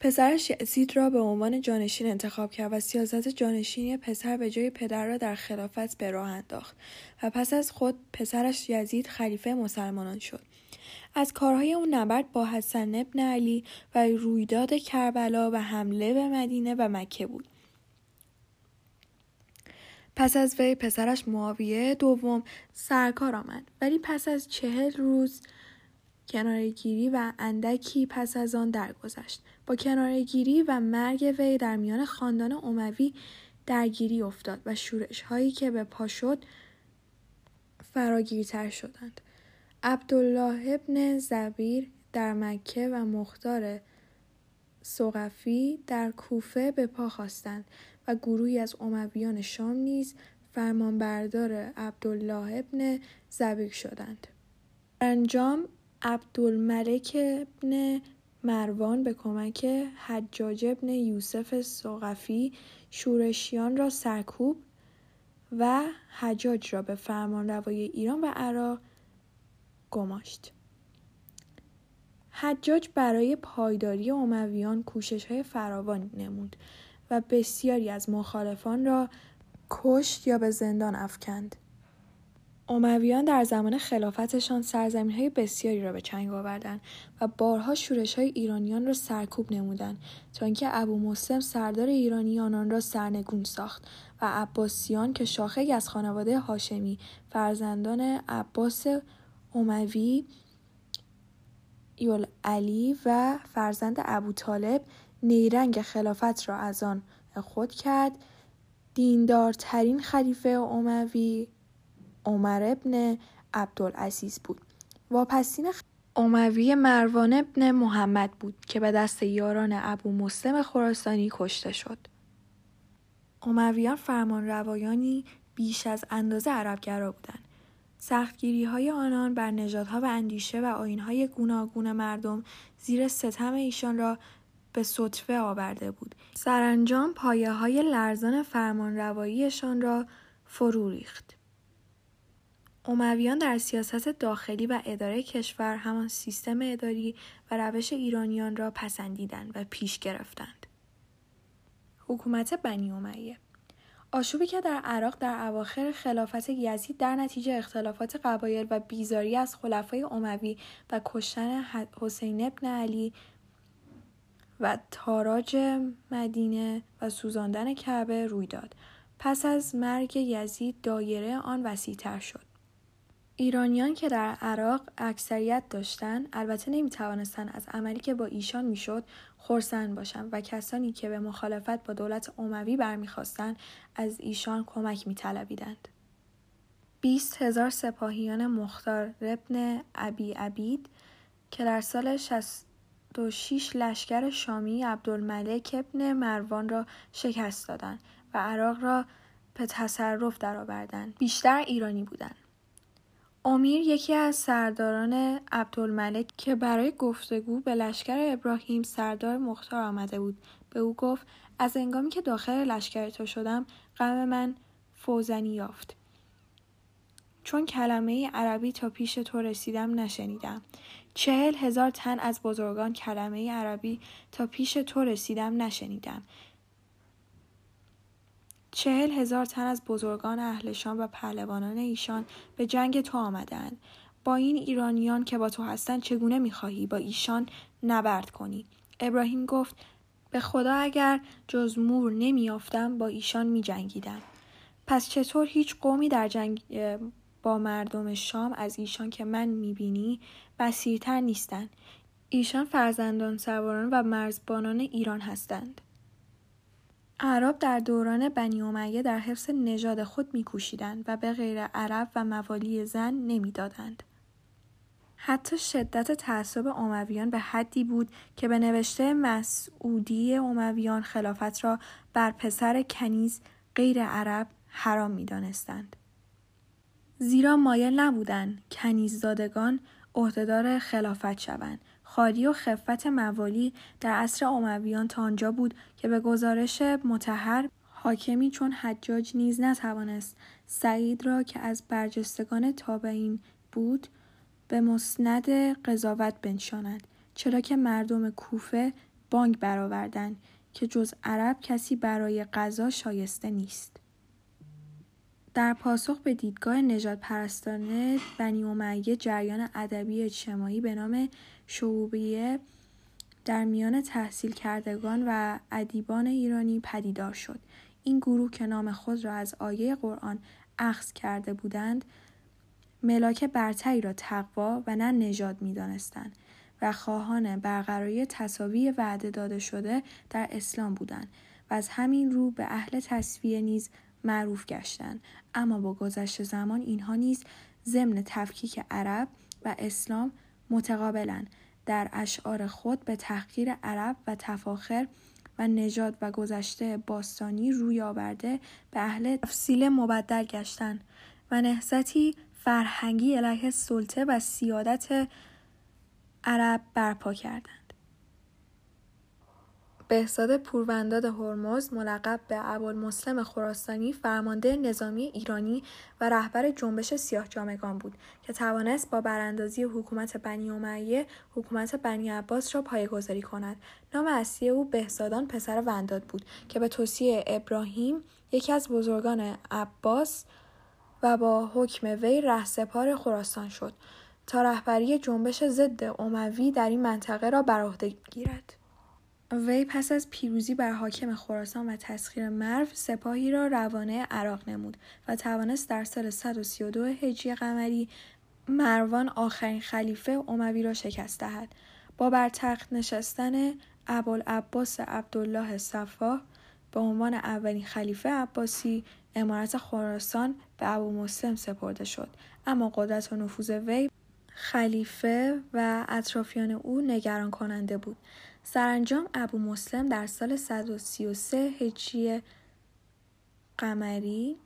[SPEAKER 1] پسرش یزید را به عنوان جانشین انتخاب کرد و سیاست جانشینی پسر به جای پدر را در خلافت به راه انداخت و پس از خود پسرش یزید خلیفه مسلمانان شد. از کارهای اون نبرد با حسن ابن علی و رویداد کربلا و حمله به مدینه و مکه بود. پس از وی پسرش معاویه دوم سرکار آمد. ولی پس از چهل روز کنارگیری و اندکی پس از آن درگذشت. با کنارگیری و مرگ وی در میان خاندان اموی درگیری افتاد و شورش هایی که به پا شد فراگیرتر شدند. عبدالله ابن زبیر در مکه و مختار سقفی در کوفه به پا خواستند. و گروهی از امویان شام نیز فرمانبردار عبدالله ابن زبیر شدند. انجام عبدالملک ابن مروان به کمک حجاج ابن یوسف سقفی شورشیان را سرکوب و حجاج را به فرمان روای ایران و عراق گماشت. حجاج برای پایداری امویان کوشش های فراوان نمود و بسیاری از مخالفان را کشت یا به زندان افکند. امویان در زمان خلافتشان سرزمین های بسیاری را به چنگ آوردند و بارها شورش های ایرانیان را سرکوب نمودند تا اینکه ابو مسلم سردار ایرانیان آن را سرنگون ساخت و عباسیان که شاخه از خانواده هاشمی فرزندان عباس اموی یول علی و فرزند ابو طالب نیرنگ خلافت را از آن خود کرد. دیندارترین خلیفه اموی عمر ابن عبدالعزیز بود. واپسین اموی مروان ابن محمد بود که به دست یاران ابو مسلم خراسانی کشته شد. امویان فرمان روایانی بیش از اندازه عربگرا بودند. های آنان بر نژادها و اندیشه و آیین‌های گوناگون مردم زیر ستم ایشان را به صدفه آورده بود. سرانجام های لرزان فرمانرواییشان را فرو ریخت. امویان در سیاست داخلی و اداره کشور همان سیستم اداری و روش ایرانیان را پسندیدند و پیش گرفتند. حکومت بنی امیه آشوبی که در عراق در اواخر خلافت یزید در نتیجه اختلافات قبایل و بیزاری از خلفای اموی و کشتن حسین ابن علی و تاراج مدینه و سوزاندن کعبه روی داد. پس از مرگ یزید دایره آن وسیعتر شد. ایرانیان که در عراق اکثریت داشتند البته نمی توانستند از عملی که با ایشان می‌شد خورسند باشند و کسانی که به مخالفت با دولت اموی برمیخواستند از ایشان کمک میطلبیدند. بیست هزار سپاهیان مختار ابن ابی عبید که در سال 66 لشکر شامی عبدالملک ابن مروان را شکست دادند و عراق را به تصرف درآوردند. بیشتر ایرانی بودند. امیر یکی از سرداران عبدالملک که برای گفتگو به لشکر ابراهیم سردار مختار آمده بود به او گفت از انگامی که داخل لشکر تو شدم غم من فوزنی یافت چون کلمه عربی تا پیش تو رسیدم نشنیدم چهل هزار تن از بزرگان کلمه عربی تا پیش تو رسیدم نشنیدم. چهل هزار تن از بزرگان اهل شام و پهلوانان ایشان به جنگ تو آمدند. با این ایرانیان که با تو هستند چگونه می‌خواهی با ایشان نبرد کنی؟ ابراهیم گفت به خدا اگر جز مور نمیافتم با ایشان میجنگیدم. پس چطور هیچ قومی در جنگ با مردم شام از ایشان که من می‌بینی بسیرتر نیستند ایشان فرزندان سواران و مرزبانان ایران هستند اعراب در دوران بنی امیه در حفظ نژاد خود میکوشیدند و به غیر عرب و موالی زن نمی‌دادند. حتی شدت تعصب امویان به حدی بود که به نوشته مسعودی امویان خلافت را بر پسر کنیز غیر عرب حرام می‌دانستند. زیرا مایل نبودند کنیززادگان عهدهدار خلافت شوند. خالی و خفت موالی در عصر امویان تا آنجا بود که به گزارش متحر حاکمی چون حجاج نیز نتوانست سعید را که از برجستگان تابعین بود به مسند قضاوت بنشاند. چرا که مردم کوفه بانگ برآوردند که جز عرب کسی برای قضا شایسته نیست. در پاسخ به دیدگاه نجات پرستانه بنی امیه جریان ادبی اجتماعی به نام شعوبیه در میان تحصیل کردگان و ادیبان ایرانی پدیدار شد. این گروه که نام خود را از آیه قرآن اخذ کرده بودند ملاک برتری را تقوا و نه نژاد می‌دانستند و خواهان برقراری تصاوی وعده داده شده در اسلام بودند و از همین رو به اهل تصویه نیز معروف گشتند اما با گذشت زمان اینها نیز ضمن تفکیک عرب و اسلام متقابلا در اشعار خود به تحقیر عرب و تفاخر و نژاد و گذشته باستانی روی آورده به اهل تفصیل مبدل گشتند و نهضتی فرهنگی علیه سلطه و سیادت عرب برپا کردند. بهزاد پورونداد هرمز ملقب به ابوالمسلم خراسانی فرمانده نظامی ایرانی و رهبر جنبش سیاه جامگان بود که توانست با براندازی حکومت بنی امیه حکومت بنی عباس را پایگذاری کند. نام اصلی او بهزادان پسر ونداد بود که به توصیه ابراهیم یکی از بزرگان عباس و با حکم وی رهسپار خراسان شد تا رهبری جنبش ضد اموی در این منطقه را بر عهده گیرد. وی پس از پیروزی بر حاکم خراسان و تسخیر مرو سپاهی را روانه عراق نمود و توانست در سال 132 هجری قمری مروان آخرین خلیفه اموی را شکست دهد. با بر تخت نشستن ابوالعباس عبدالله صفاح به عنوان اولین خلیفه عباسی امارت خراسان به ابو مسلم سپرده شد. ام قدرت و نفوذ وی خلیفه و اطرافیان او نگران کننده بود. سرانجام ابو مسلم در سال 133 هجری قمری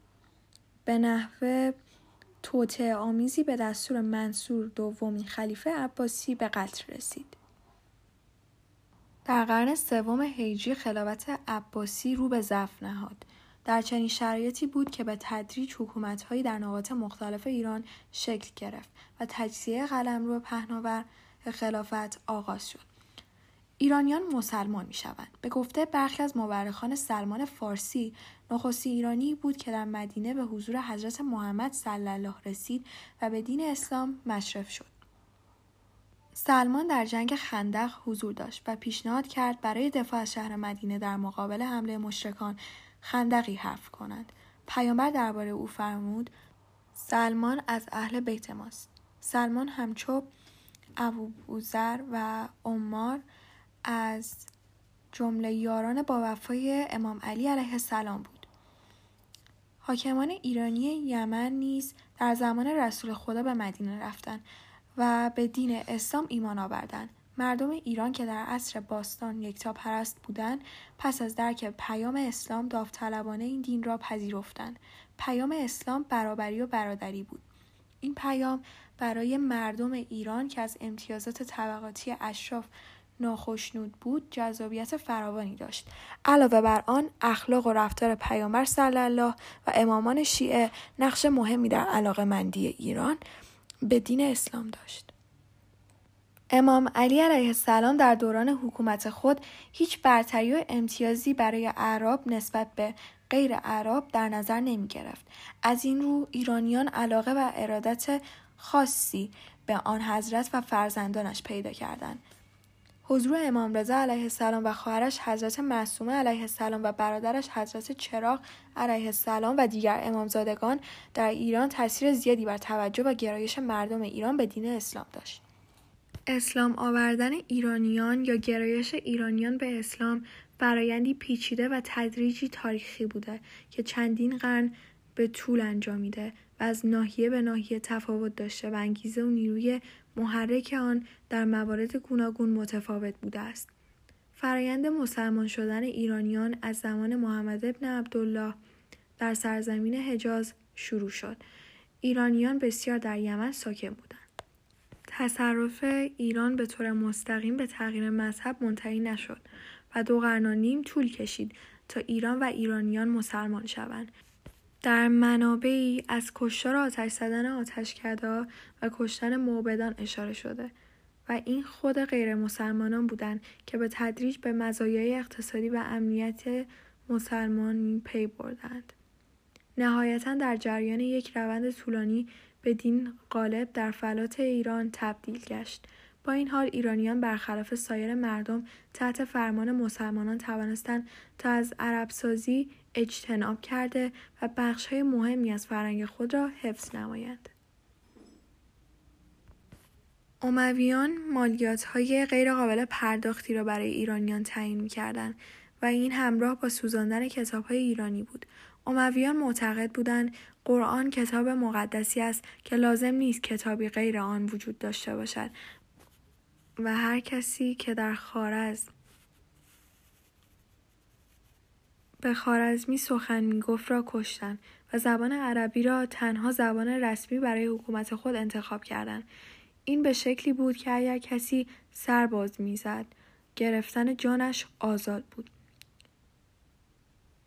[SPEAKER 1] به نحو توطعه آمیزی به دستور منصور دومین خلیفه عباسی به قتل رسید. در قرن سوم هجری خلافت عباسی رو به ضعف نهاد در چنین شرایطی بود که به تدریج حکومتهایی در نقاط مختلف ایران شکل گرفت و تجزیه قلمرو پهناور خلافت آغاز شد. ایرانیان مسلمان می شوند. به گفته برخی از مورخان سلمان فارسی نخستی ایرانی بود که در مدینه به حضور حضرت محمد صلی الله رسید و به دین اسلام مشرف شد. سلمان در جنگ خندق حضور داشت و پیشنهاد کرد برای دفاع از شهر مدینه در مقابل حمله مشرکان خندقی حفر کنند. پیامبر درباره او فرمود سلمان از اهل بیت ماست. سلمان همچو ابو بوزر و عمار از جمله یاران با وفای امام علی علیه السلام بود. حاکمان ایرانی یمن نیز در زمان رسول خدا به مدینه رفتند و به دین اسلام ایمان آوردند. مردم ایران که در عصر باستان یکتا پرست بودند پس از درک پیام اسلام داوطلبانه این دین را پذیرفتند. پیام اسلام برابری و برادری بود. این پیام برای مردم ایران که از امتیازات طبقاتی اشراف ناخشنود بود جذابیت فراوانی داشت علاوه بر آن اخلاق و رفتار پیامبر صلی الله و امامان شیعه نقش مهمی در علاقه مندی ایران به دین اسلام داشت امام علی علیه السلام در دوران حکومت خود هیچ برتری و امتیازی برای اعراب نسبت به غیر اعراب در نظر نمی گرفت. از این رو ایرانیان علاقه و ارادت خاصی به آن حضرت و فرزندانش پیدا کردند. حضور امام رضا علیه السلام و خواهرش حضرت معصومه علیه السلام و برادرش حضرت چراغ علیه السلام و دیگر امامزادگان در ایران تاثیر زیادی بر توجه و گرایش مردم ایران به دین اسلام داشت. اسلام آوردن ایرانیان یا گرایش ایرانیان به اسلام فرایندی پیچیده و تدریجی تاریخی بوده که چندین قرن به طول انجامیده و از ناحیه به ناحیه تفاوت داشته و انگیزه و نیروی محرک آن در موارد گوناگون متفاوت بوده است. فرایند مسلمان شدن ایرانیان از زمان محمد ابن عبدالله در سرزمین حجاز شروع شد. ایرانیان بسیار در یمن ساکن بودند. تصرف ایران به طور مستقیم به تغییر مذهب منتهی نشد و دو قرن نیم طول کشید تا ایران و ایرانیان مسلمان شوند در منابعی از کشتار آتش زدن آتشکدا و کشتن معبدان اشاره شده و این خود غیر مسلمانان بودند که به تدریج به مزایای اقتصادی و امنیت مسلمان پی بردند. نهایتا در جریان یک روند طولانی به دین غالب در فلات ایران تبدیل گشت با این حال ایرانیان برخلاف سایر مردم تحت فرمان مسلمانان توانستند تا از عربسازی اجتناب کرده و های مهمی از فرهنگ خود را حفظ نمایند. امویان مالیات های غیرقابل پرداختی را برای ایرانیان تعیین می کردن و این همراه با سوزاندن کتاب های ایرانی بود. امویان معتقد بودند قرآن کتاب مقدسی است که لازم نیست کتابی غیر آن وجود داشته باشد و هر کسی که در خارز به خارزمی سخن می‌گفت را کشتند و زبان عربی را تنها زبان رسمی برای حکومت خود انتخاب کردند این به شکلی بود که اگر کسی سرباز می‌زد گرفتن جانش آزاد بود.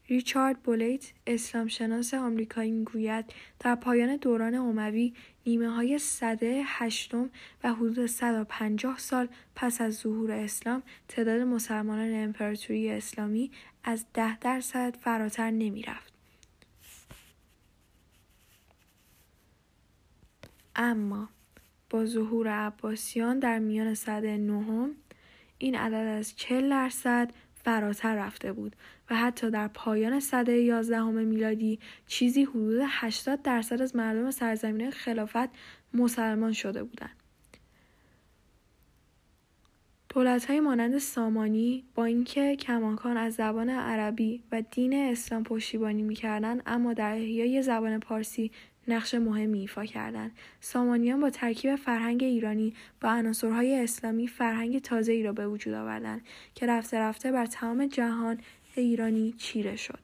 [SPEAKER 1] ریچارد بولیت اسلامشناس آمریکایی می‌گوید در پایان دوران اموی نیمه های صده هشتم و حدود 150 سال پس از ظهور اسلام تعداد مسلمانان امپراتوری اسلامی از ده درصد فراتر نمی رفت. اما با ظهور عباسیان در میان صده نهم این عدد از 40 درصد فراتر رفته بود و حتی در پایان صده یازدهم میلادی چیزی حدود 80 درصد از مردم سرزمین خلافت مسلمان شده بودند. های مانند سامانی با اینکه کماکان از زبان عربی و دین اسلام پشتیبانی می‌کردند اما در احیای زبان پارسی نقش مهمی ایفا کردند. سامانیان با ترکیب فرهنگ ایرانی با عناصرهای اسلامی فرهنگ ای را به وجود آوردند که رفته رفته بر تمام جهان ایرانی چیره شد.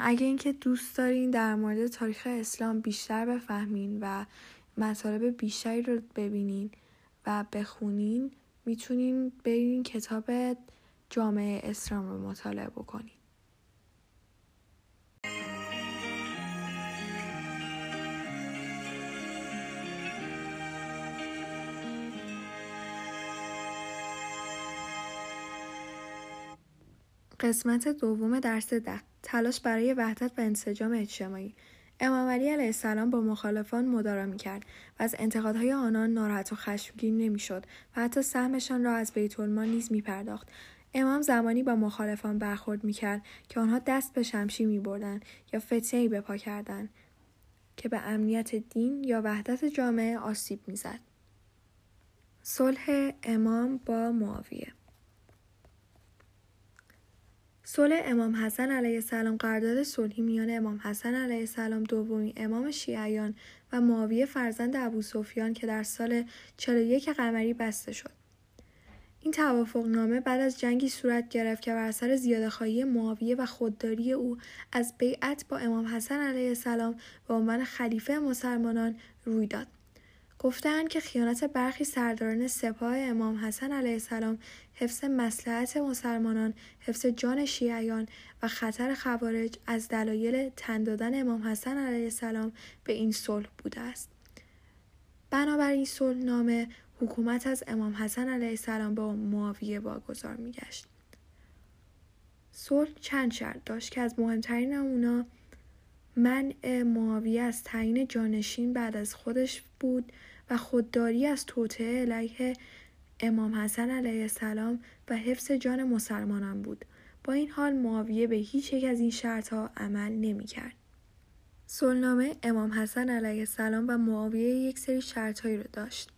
[SPEAKER 1] اگه اینکه دوست دارین در مورد تاریخ اسلام بیشتر بفهمین و مطالب بیشتری رو ببینین و بخونین می‌تونین برین کتاب جامعه اسلام رو مطالعه بکنین. قسمت دوم درس ده. تلاش برای وحدت و انسجام اجتماعی. امام علی علیه السلام با مخالفان مدارا می‌کرد و از انتقادهای آنان ناراحت و خشمگین نمی‌شد و حتی سهمشان را از بیت نیز میپرداخت. امام زمانی با مخالفان برخورد می‌کرد که آنها دست به شمشیر میبردند یا فتنهای به پا کردند که به امنیت دین یا وحدت جامعه آسیب می‌زد. صلح امام با معاویه. صلح امام حسن علیه السلام قرارداد صلحی میان امام حسن علیه السلام دومین امام شیعیان و معاویه فرزند ابو سفیان که در سال 41 قمری بسته شد. این توافق نامه بعد از جنگی صورت گرفت که بر اثر زیادهخواهی معاویه و خودداری او از بیعت با امام حسن علیه السلام به عنوان خلیفه مسلمانان روی داد. گفتند که خیانت برخی سرداران سپاه امام حسن علیه السلام حفظ مسلحت مسلمانان حفظ جان شیعیان و خطر خوارج از دلایل تن دادن امام حسن علیه السلام به این صلح بوده است. بنابراین صلح نامه حکومت از امام حسن علیه السلام با معاویه واگذار میگشت. صلح چند شرط داشت که از مهمترین اونا منع معاویه از تعیین جانشین بعد از خودش بود. خودداری از توطعه علیه امام حسن علیه السلام و حفظ جان مسلمانان بود. با این حال معاویه به هیچ یک از این شرطها عمل نمی‌کرد. سلنامه امام حسن علیه السلام و معاویه یک سری شرطهایی رو داشت.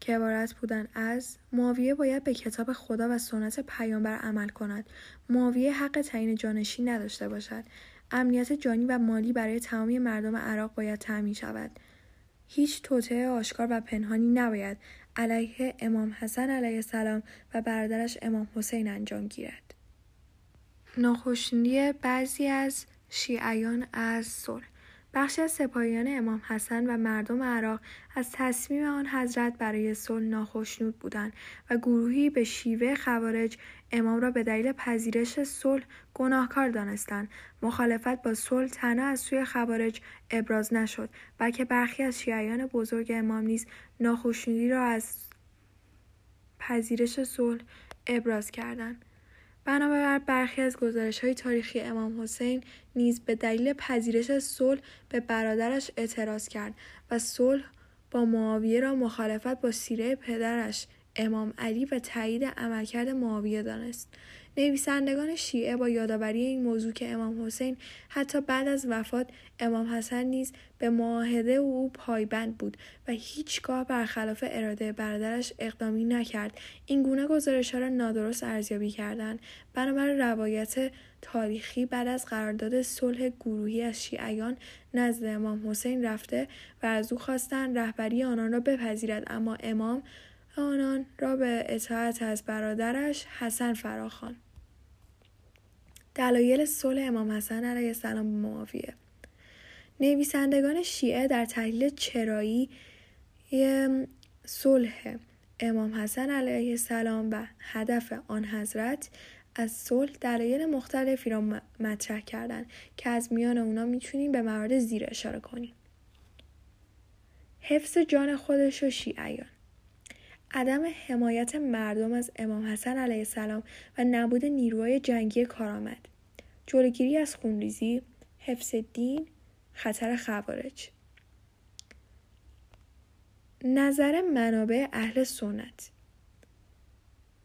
[SPEAKER 1] که عبارت بودن از معاویه باید به کتاب خدا و سنت پیامبر عمل کند. معاویه حق تعیین جانشین نداشته باشد. امنیت جانی و مالی برای تمامی مردم عراق باید تأمین شود. هیچ توطعه آشکار و پنهانی نباید علیه امام حسن علیه السلام و برادرش امام حسین انجام گیرد. ناخشنودی بعضی از شیعیان از صلح بخشی از سپاهیان امام حسن و مردم عراق از تصمیم آن حضرت برای صلح ناخشنود بودند و گروهی به شیوه خوارج امام را به دلیل پذیرش صلح گناهکار دانستند. مخالفت با صلح تنها از سوی خوارج ابراز نشد بلکه برخی از شیعیان بزرگ امام نیز ناخشنودی را از پذیرش صلح ابراز کردند. بنابر برخی از گزارش های تاریخی امام حسین نیز به دلیل پذیرش صلح به برادرش اعتراض کرد و صلح با معاویه را مخالفت با سیره پدرش امام علی و تایید عملکرد معاویه دانست. نویسندگان شیعه با یادآوری این موضوع که امام حسین حتی بعد از وفات امام حسن نیز به معاهده او پایبند بود و هیچگاه برخلاف اراده برادرش اقدامی نکرد. این گونه گزارش ها را نادرست ارزیابی کردند. بنابر روایت تاریخی بعد از قرارداد صلح گروهی از شیعیان نزد امام حسین رفته و از او خواستند رهبری آنان را بپذیرد. اما امام آنان را به اطاعت از برادرش حسن فراخوان. دلایل صلح امام حسن علیه السلام به معاویه. نویسندگان شیعه در تحلیل چرایی صلح امام حسن علیه السلام و هدف آن حضرت از صلح دلایل مختلفی را مطرح کردند که از میان اونا می‌تونیم به موارد زیر اشاره کنیم. حفظ جان خودش و شیعیان. عدم حمایت مردم از امام حسن علیه السلام و نبود نیروهای جنگی کارآمد. جلوگیری از خونریزی حفظ دین خطر خوارج نظر منابع اهل سنت.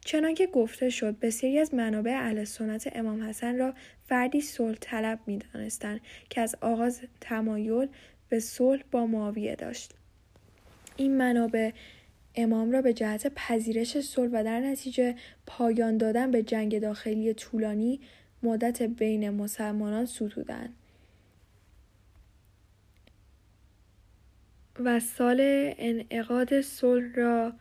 [SPEAKER 1] چنانکه گفته شد بسیاری از منابع اهل سنت امام حسن را فردی صلح طلب می دانستن که از آغاز تمایل به صلح با معاویه داشت. این منابع امام را به جهت پذیرش صلح و در نتیجه پایان دادن به جنگ داخلی طولانی مدت بین مسلمانان ستودند. و سال انعقاد صلح را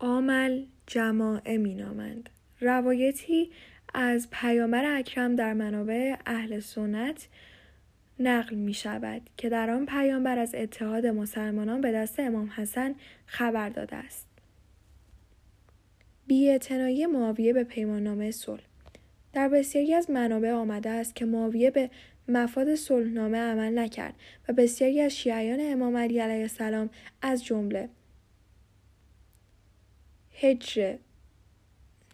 [SPEAKER 1] عامل جماعه مینامند. روایتی از پیامبر اکرم در منابع اهل سنت نقل می شود که در آن پیامبر از اتحاد مسلمانان به دست امام حسن خبر داده است. بیاعتنایی معاویه به پیماننامه صلح در بسیاری از منابع آمده است که معاویه به مفاد صلحنامه عمل نکرد و بسیاری از شیعیان امام علی علیه السلام از جمله هجر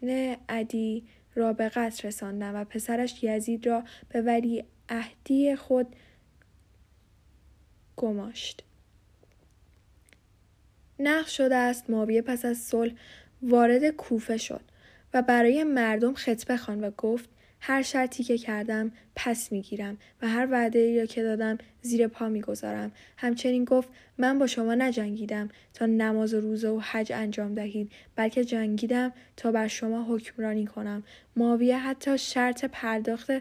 [SPEAKER 1] نه عدی را به قتل رساندند و پسرش یزید را به ولی عهدی خود گماشت. نقل شده است ماویه پس از صلح وارد کوفه شد و برای مردم خطبه خواند و گفت هر شرطی که کردم پس می‌گیرم و هر وعده ای را که دادم زیر پا می‌گذارم همچنین گفت من با شما نجنگیدم تا نماز و روزه و حج انجام دهید بلکه جنگیدم تا بر شما حکمرانی کنم ماویه حتی شرط پرداخت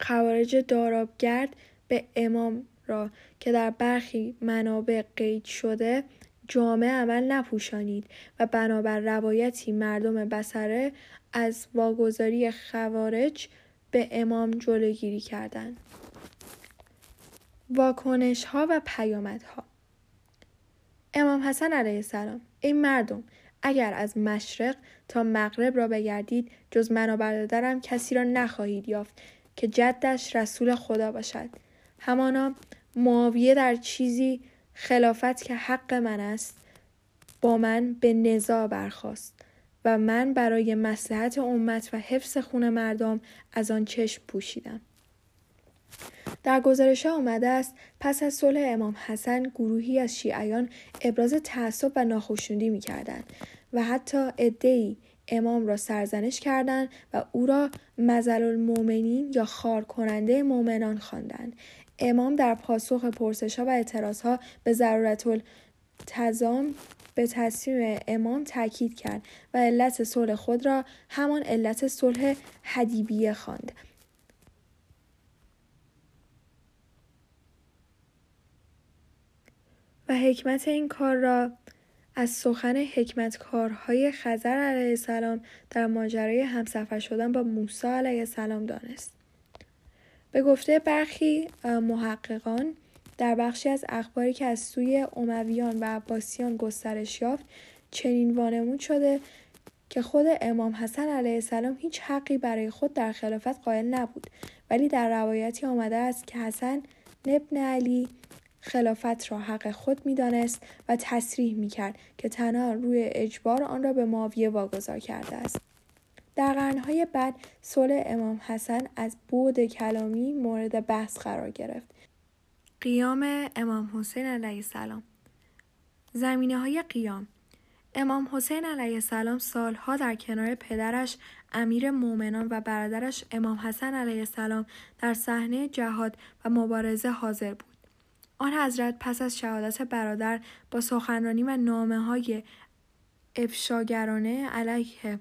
[SPEAKER 1] خوارج دارابگرد به امام را که در برخی منابع قید شده جامعه عمل نپوشانید و بنابر روایتی مردم بسره از واگذاری خوارج به امام جلوگیری کردند. واکنش ها و پیامدها امام حسن علیه السلام ای مردم اگر از مشرق تا مغرب را بگردید جز من و برادرم کسی را نخواهید یافت که جدش رسول خدا باشد همانا معاویه در چیزی خلافت که حق من است با من به نزا برخواست و من برای مسلحت امت و حفظ خون مردم از آن چشم پوشیدم. در گزارش آمده است پس از صلح امام حسن گروهی از شیعیان ابراز تعصب و ناخشنودی می‌کردند و حتی عدهای امام را سرزنش کردند و او را مزل المؤمنین یا خار کننده مؤمنان خواندند. امام در پاسخ پرسشها و اعتراضها به ضرورت التزام به تصمیم امام تاکید کرد و علت صلح خود را همان علت صلح حدیبیه خواند. و حکمت این کار را از سخن حکمتکارهای خزر علیه السلام در ماجرای همسفر شدن با موسی علیه السلام دانست. به گفته برخی محققان در بخشی از اخباری که از سوی امویان و عباسیان گسترش یافت چنین وانمود شده که خود امام حسن علیه السلام هیچ حقی برای خود در خلافت قائل نبود ولی در روایتی آمده است که حسن ابن علی خلافت را حق خود می‌دانست و تصریح می‌کرد که تنها روی اجبار آن را به معاویه واگذار کرده است. در قرنهای بعد صلح امام حسن از بود کلامی مورد بحث قرار گرفت. قیام امام حسین علیه السلام. زمینه های قیام. امام حسین علیه السلام سالها در کنار پدرش امیر مؤمنان و برادرش امام حسن علیه السلام در صحنه جهاد و مبارزه حاضر بود. آن حضرت پس از شهادت برادر با سخنرانی و نامه های افشاگرانه علیه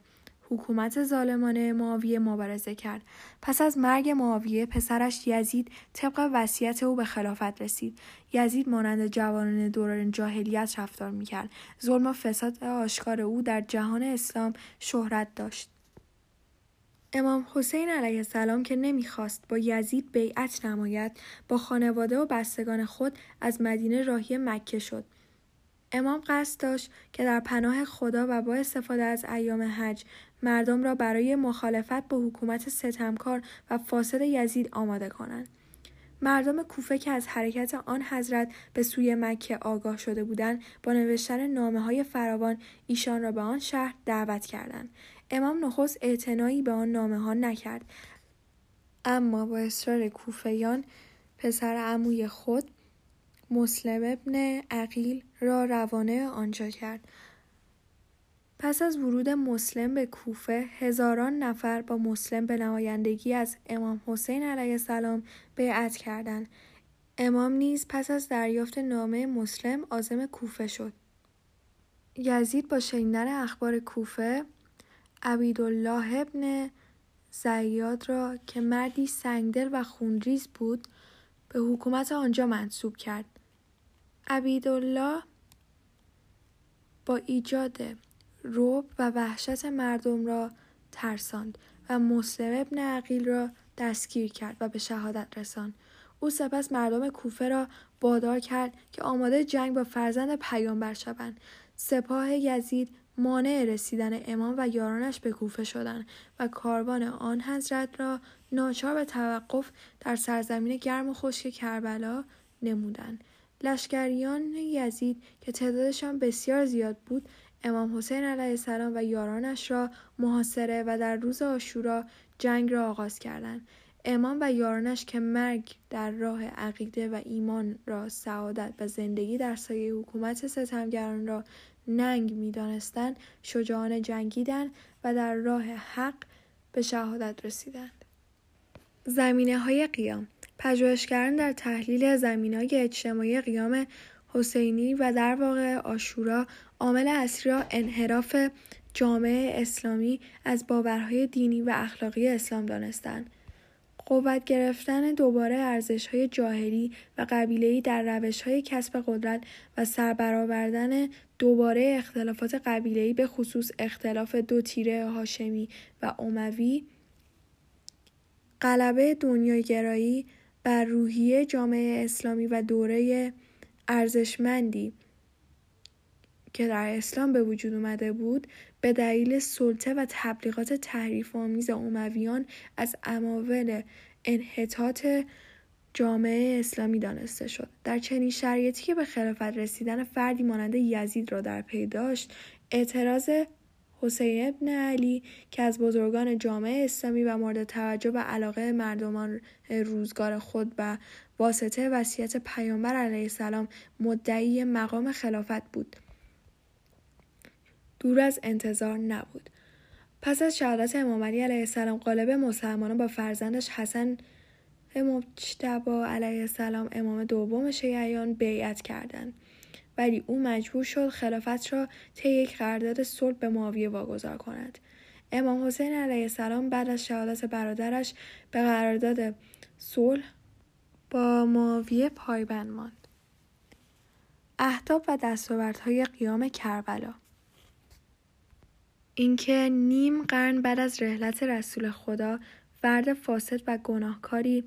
[SPEAKER 1] حکومت ظالمانه معاویه مبارزه کرد. پس از مرگ معاویه پسرش یزید طبق وصیت او به خلافت رسید. یزید مانند جوانان دوران جاهلیت رفتار می‌کرد. ظلم و فساد آشکار او در جهان اسلام شهرت داشت. امام حسین علیه السلام که نمی‌خواست با یزید بیعت نماید با خانواده و بستگان خود از مدینه راهی مکه شد امام قصد داشت که در پناه خدا و با استفاده از ایام حج مردم را برای مخالفت با حکومت ستمکار و فاسد یزید آماده کنند. مردم کوفه که از حرکت آن حضرت به سوی مکه آگاه شده بودند با نوشتن نامه های فراوان ایشان را به آن شهر دعوت کردند امام نخست اعتنایی به آن نامه ها نکرد. اما با اصرار کوفیان پسر عموی خود مسلم ابن عقیل را روانه آنجا کرد. پس از ورود مسلم به کوفه هزاران نفر با مسلم به نمایندگی از امام حسین علیه السلام بیعت کردند. امام نیز پس از دریافت نامه مسلم عازم کوفه شد. یزید با شنیدن اخبار کوفه عبیدالله ابن زیاد را که مردی سنگدل و خونریز بود به حکومت آنجا منصوب کرد. عبیدالله با ایجاد روب و وحشت مردم را ترساند و مسلم ابن عقیل را دستگیر کرد و به شهادت رساند. او سپس مردم کوفه را وادار کرد که آماده جنگ با فرزند پیامبر شوند. سپاه یزید مانع رسیدن امام و یارانش به کوفه شدند و کاروان آن حضرت را ناچار به توقف در سرزمین گرم و خشک کربلا نمودند لشکریان یزید که تعدادشان بسیار زیاد بود امام حسین علیه السلام و یارانش را محاصره و در روز آشورا جنگ را آغاز کردند. امام و یارانش که مرگ در راه عقیده و ایمان را سعادت و زندگی در سایه حکومت ستمگران را ننگ می‌دانستند شجاعانه جنگیدند و در راه حق به شهادت رسیدند. زمینه های قیام پژوهشگران در تحلیل زمین های اجتماعی قیام حسینی و در واقع آشورا عامل اصلی را انحراف جامعه اسلامی از باورهای دینی و اخلاقی اسلام دانستند. قوت گرفتن دوباره ارزش های جاهلی و قبیله‌ای در روش های کسب قدرت و سربرآوردن دوباره اختلافات قبیله‌ای به خصوص اختلاف دو تیره هاشمی و اموی غلبه دنیاگرایی بر روحیه جامعه اسلامی و دوره ارزشمندی که در اسلام به وجود اومده بود به دلیل سلطه و تبلیغات تحریف آمیز امویان از عوامل انحطاط جامعه اسلامی دانسته شد. در چنین شرایطی که به خلافت رسیدن فردی مانند یزید را در پی داشت اعتراض حسین ابن علی که از بزرگان جامعه اسلامی و مورد توجه و علاقه مردمان روزگار خود و واسطه وصیت پیامبر علیه السلام مدعی مقام خلافت بود. دور از انتظار نبود. پس از شهادت امام علی علیه السلام غالب مسلمانان با فرزندش حسن مجتبا علیه السلام امام دوم شیعیان بیعت کردند. ولی او مجبور شد خلافت را طی یک قرارداد صلح به معاویه واگذار کند. امام حسین علیه السلام بعد از شهادت برادرش به قرارداد صلح با معاویه پایبند ماند. اهداف و دستاوردهای قیام کربلا. اینکه نیم قرن بعد از رحلت رسول خدا فرد فاسد و گناهکاری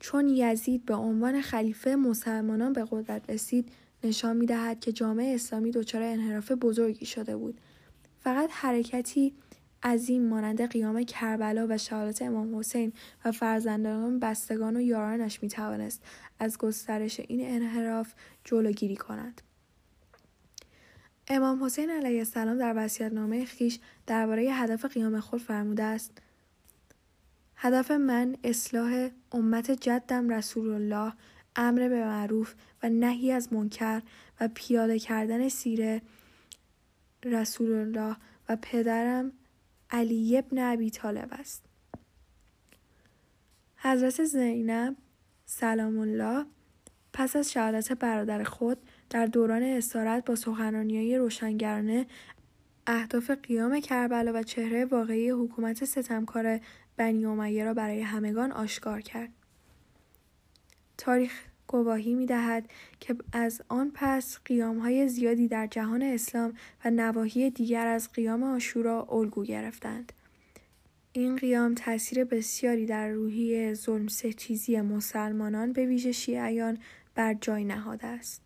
[SPEAKER 1] چون یزید به عنوان خلیفه مسلمانان به قدرت رسید نشان می دهد که جامعه اسلامی دچار انحراف بزرگی شده بود فقط حرکتی عظیم مانند قیام کربلا و شهادت امام حسین و فرزندان بستگان و یارانش می توانست از گسترش این انحراف جلوگیری کند. امام حسین علیه السلام در نامه خیش درباره هدف قیام خود فرموده است هدف من اصلاح امت جدم رسول الله امر به معروف و نهی از منکر و پیاده کردن سیره رسول الله و پدرم علی ابن ابی طالب است. حضرت زینب سلام الله پس از شهادت برادر خود در دوران استارت با های روشنگرانه اهداف قیام کربلا و چهره واقعی حکومت ستمکار بنی امیه را برای همگان آشکار کرد. تاریخ گواهی می دهد که از آن پس قیام های زیادی در جهان اسلام و نواحی دیگر از قیام آشورا الگو گرفتند. این قیام تاثیر بسیاری در روحی ظلم ستیزی مسلمانان به ویژه شیعیان بر جای نهاده است.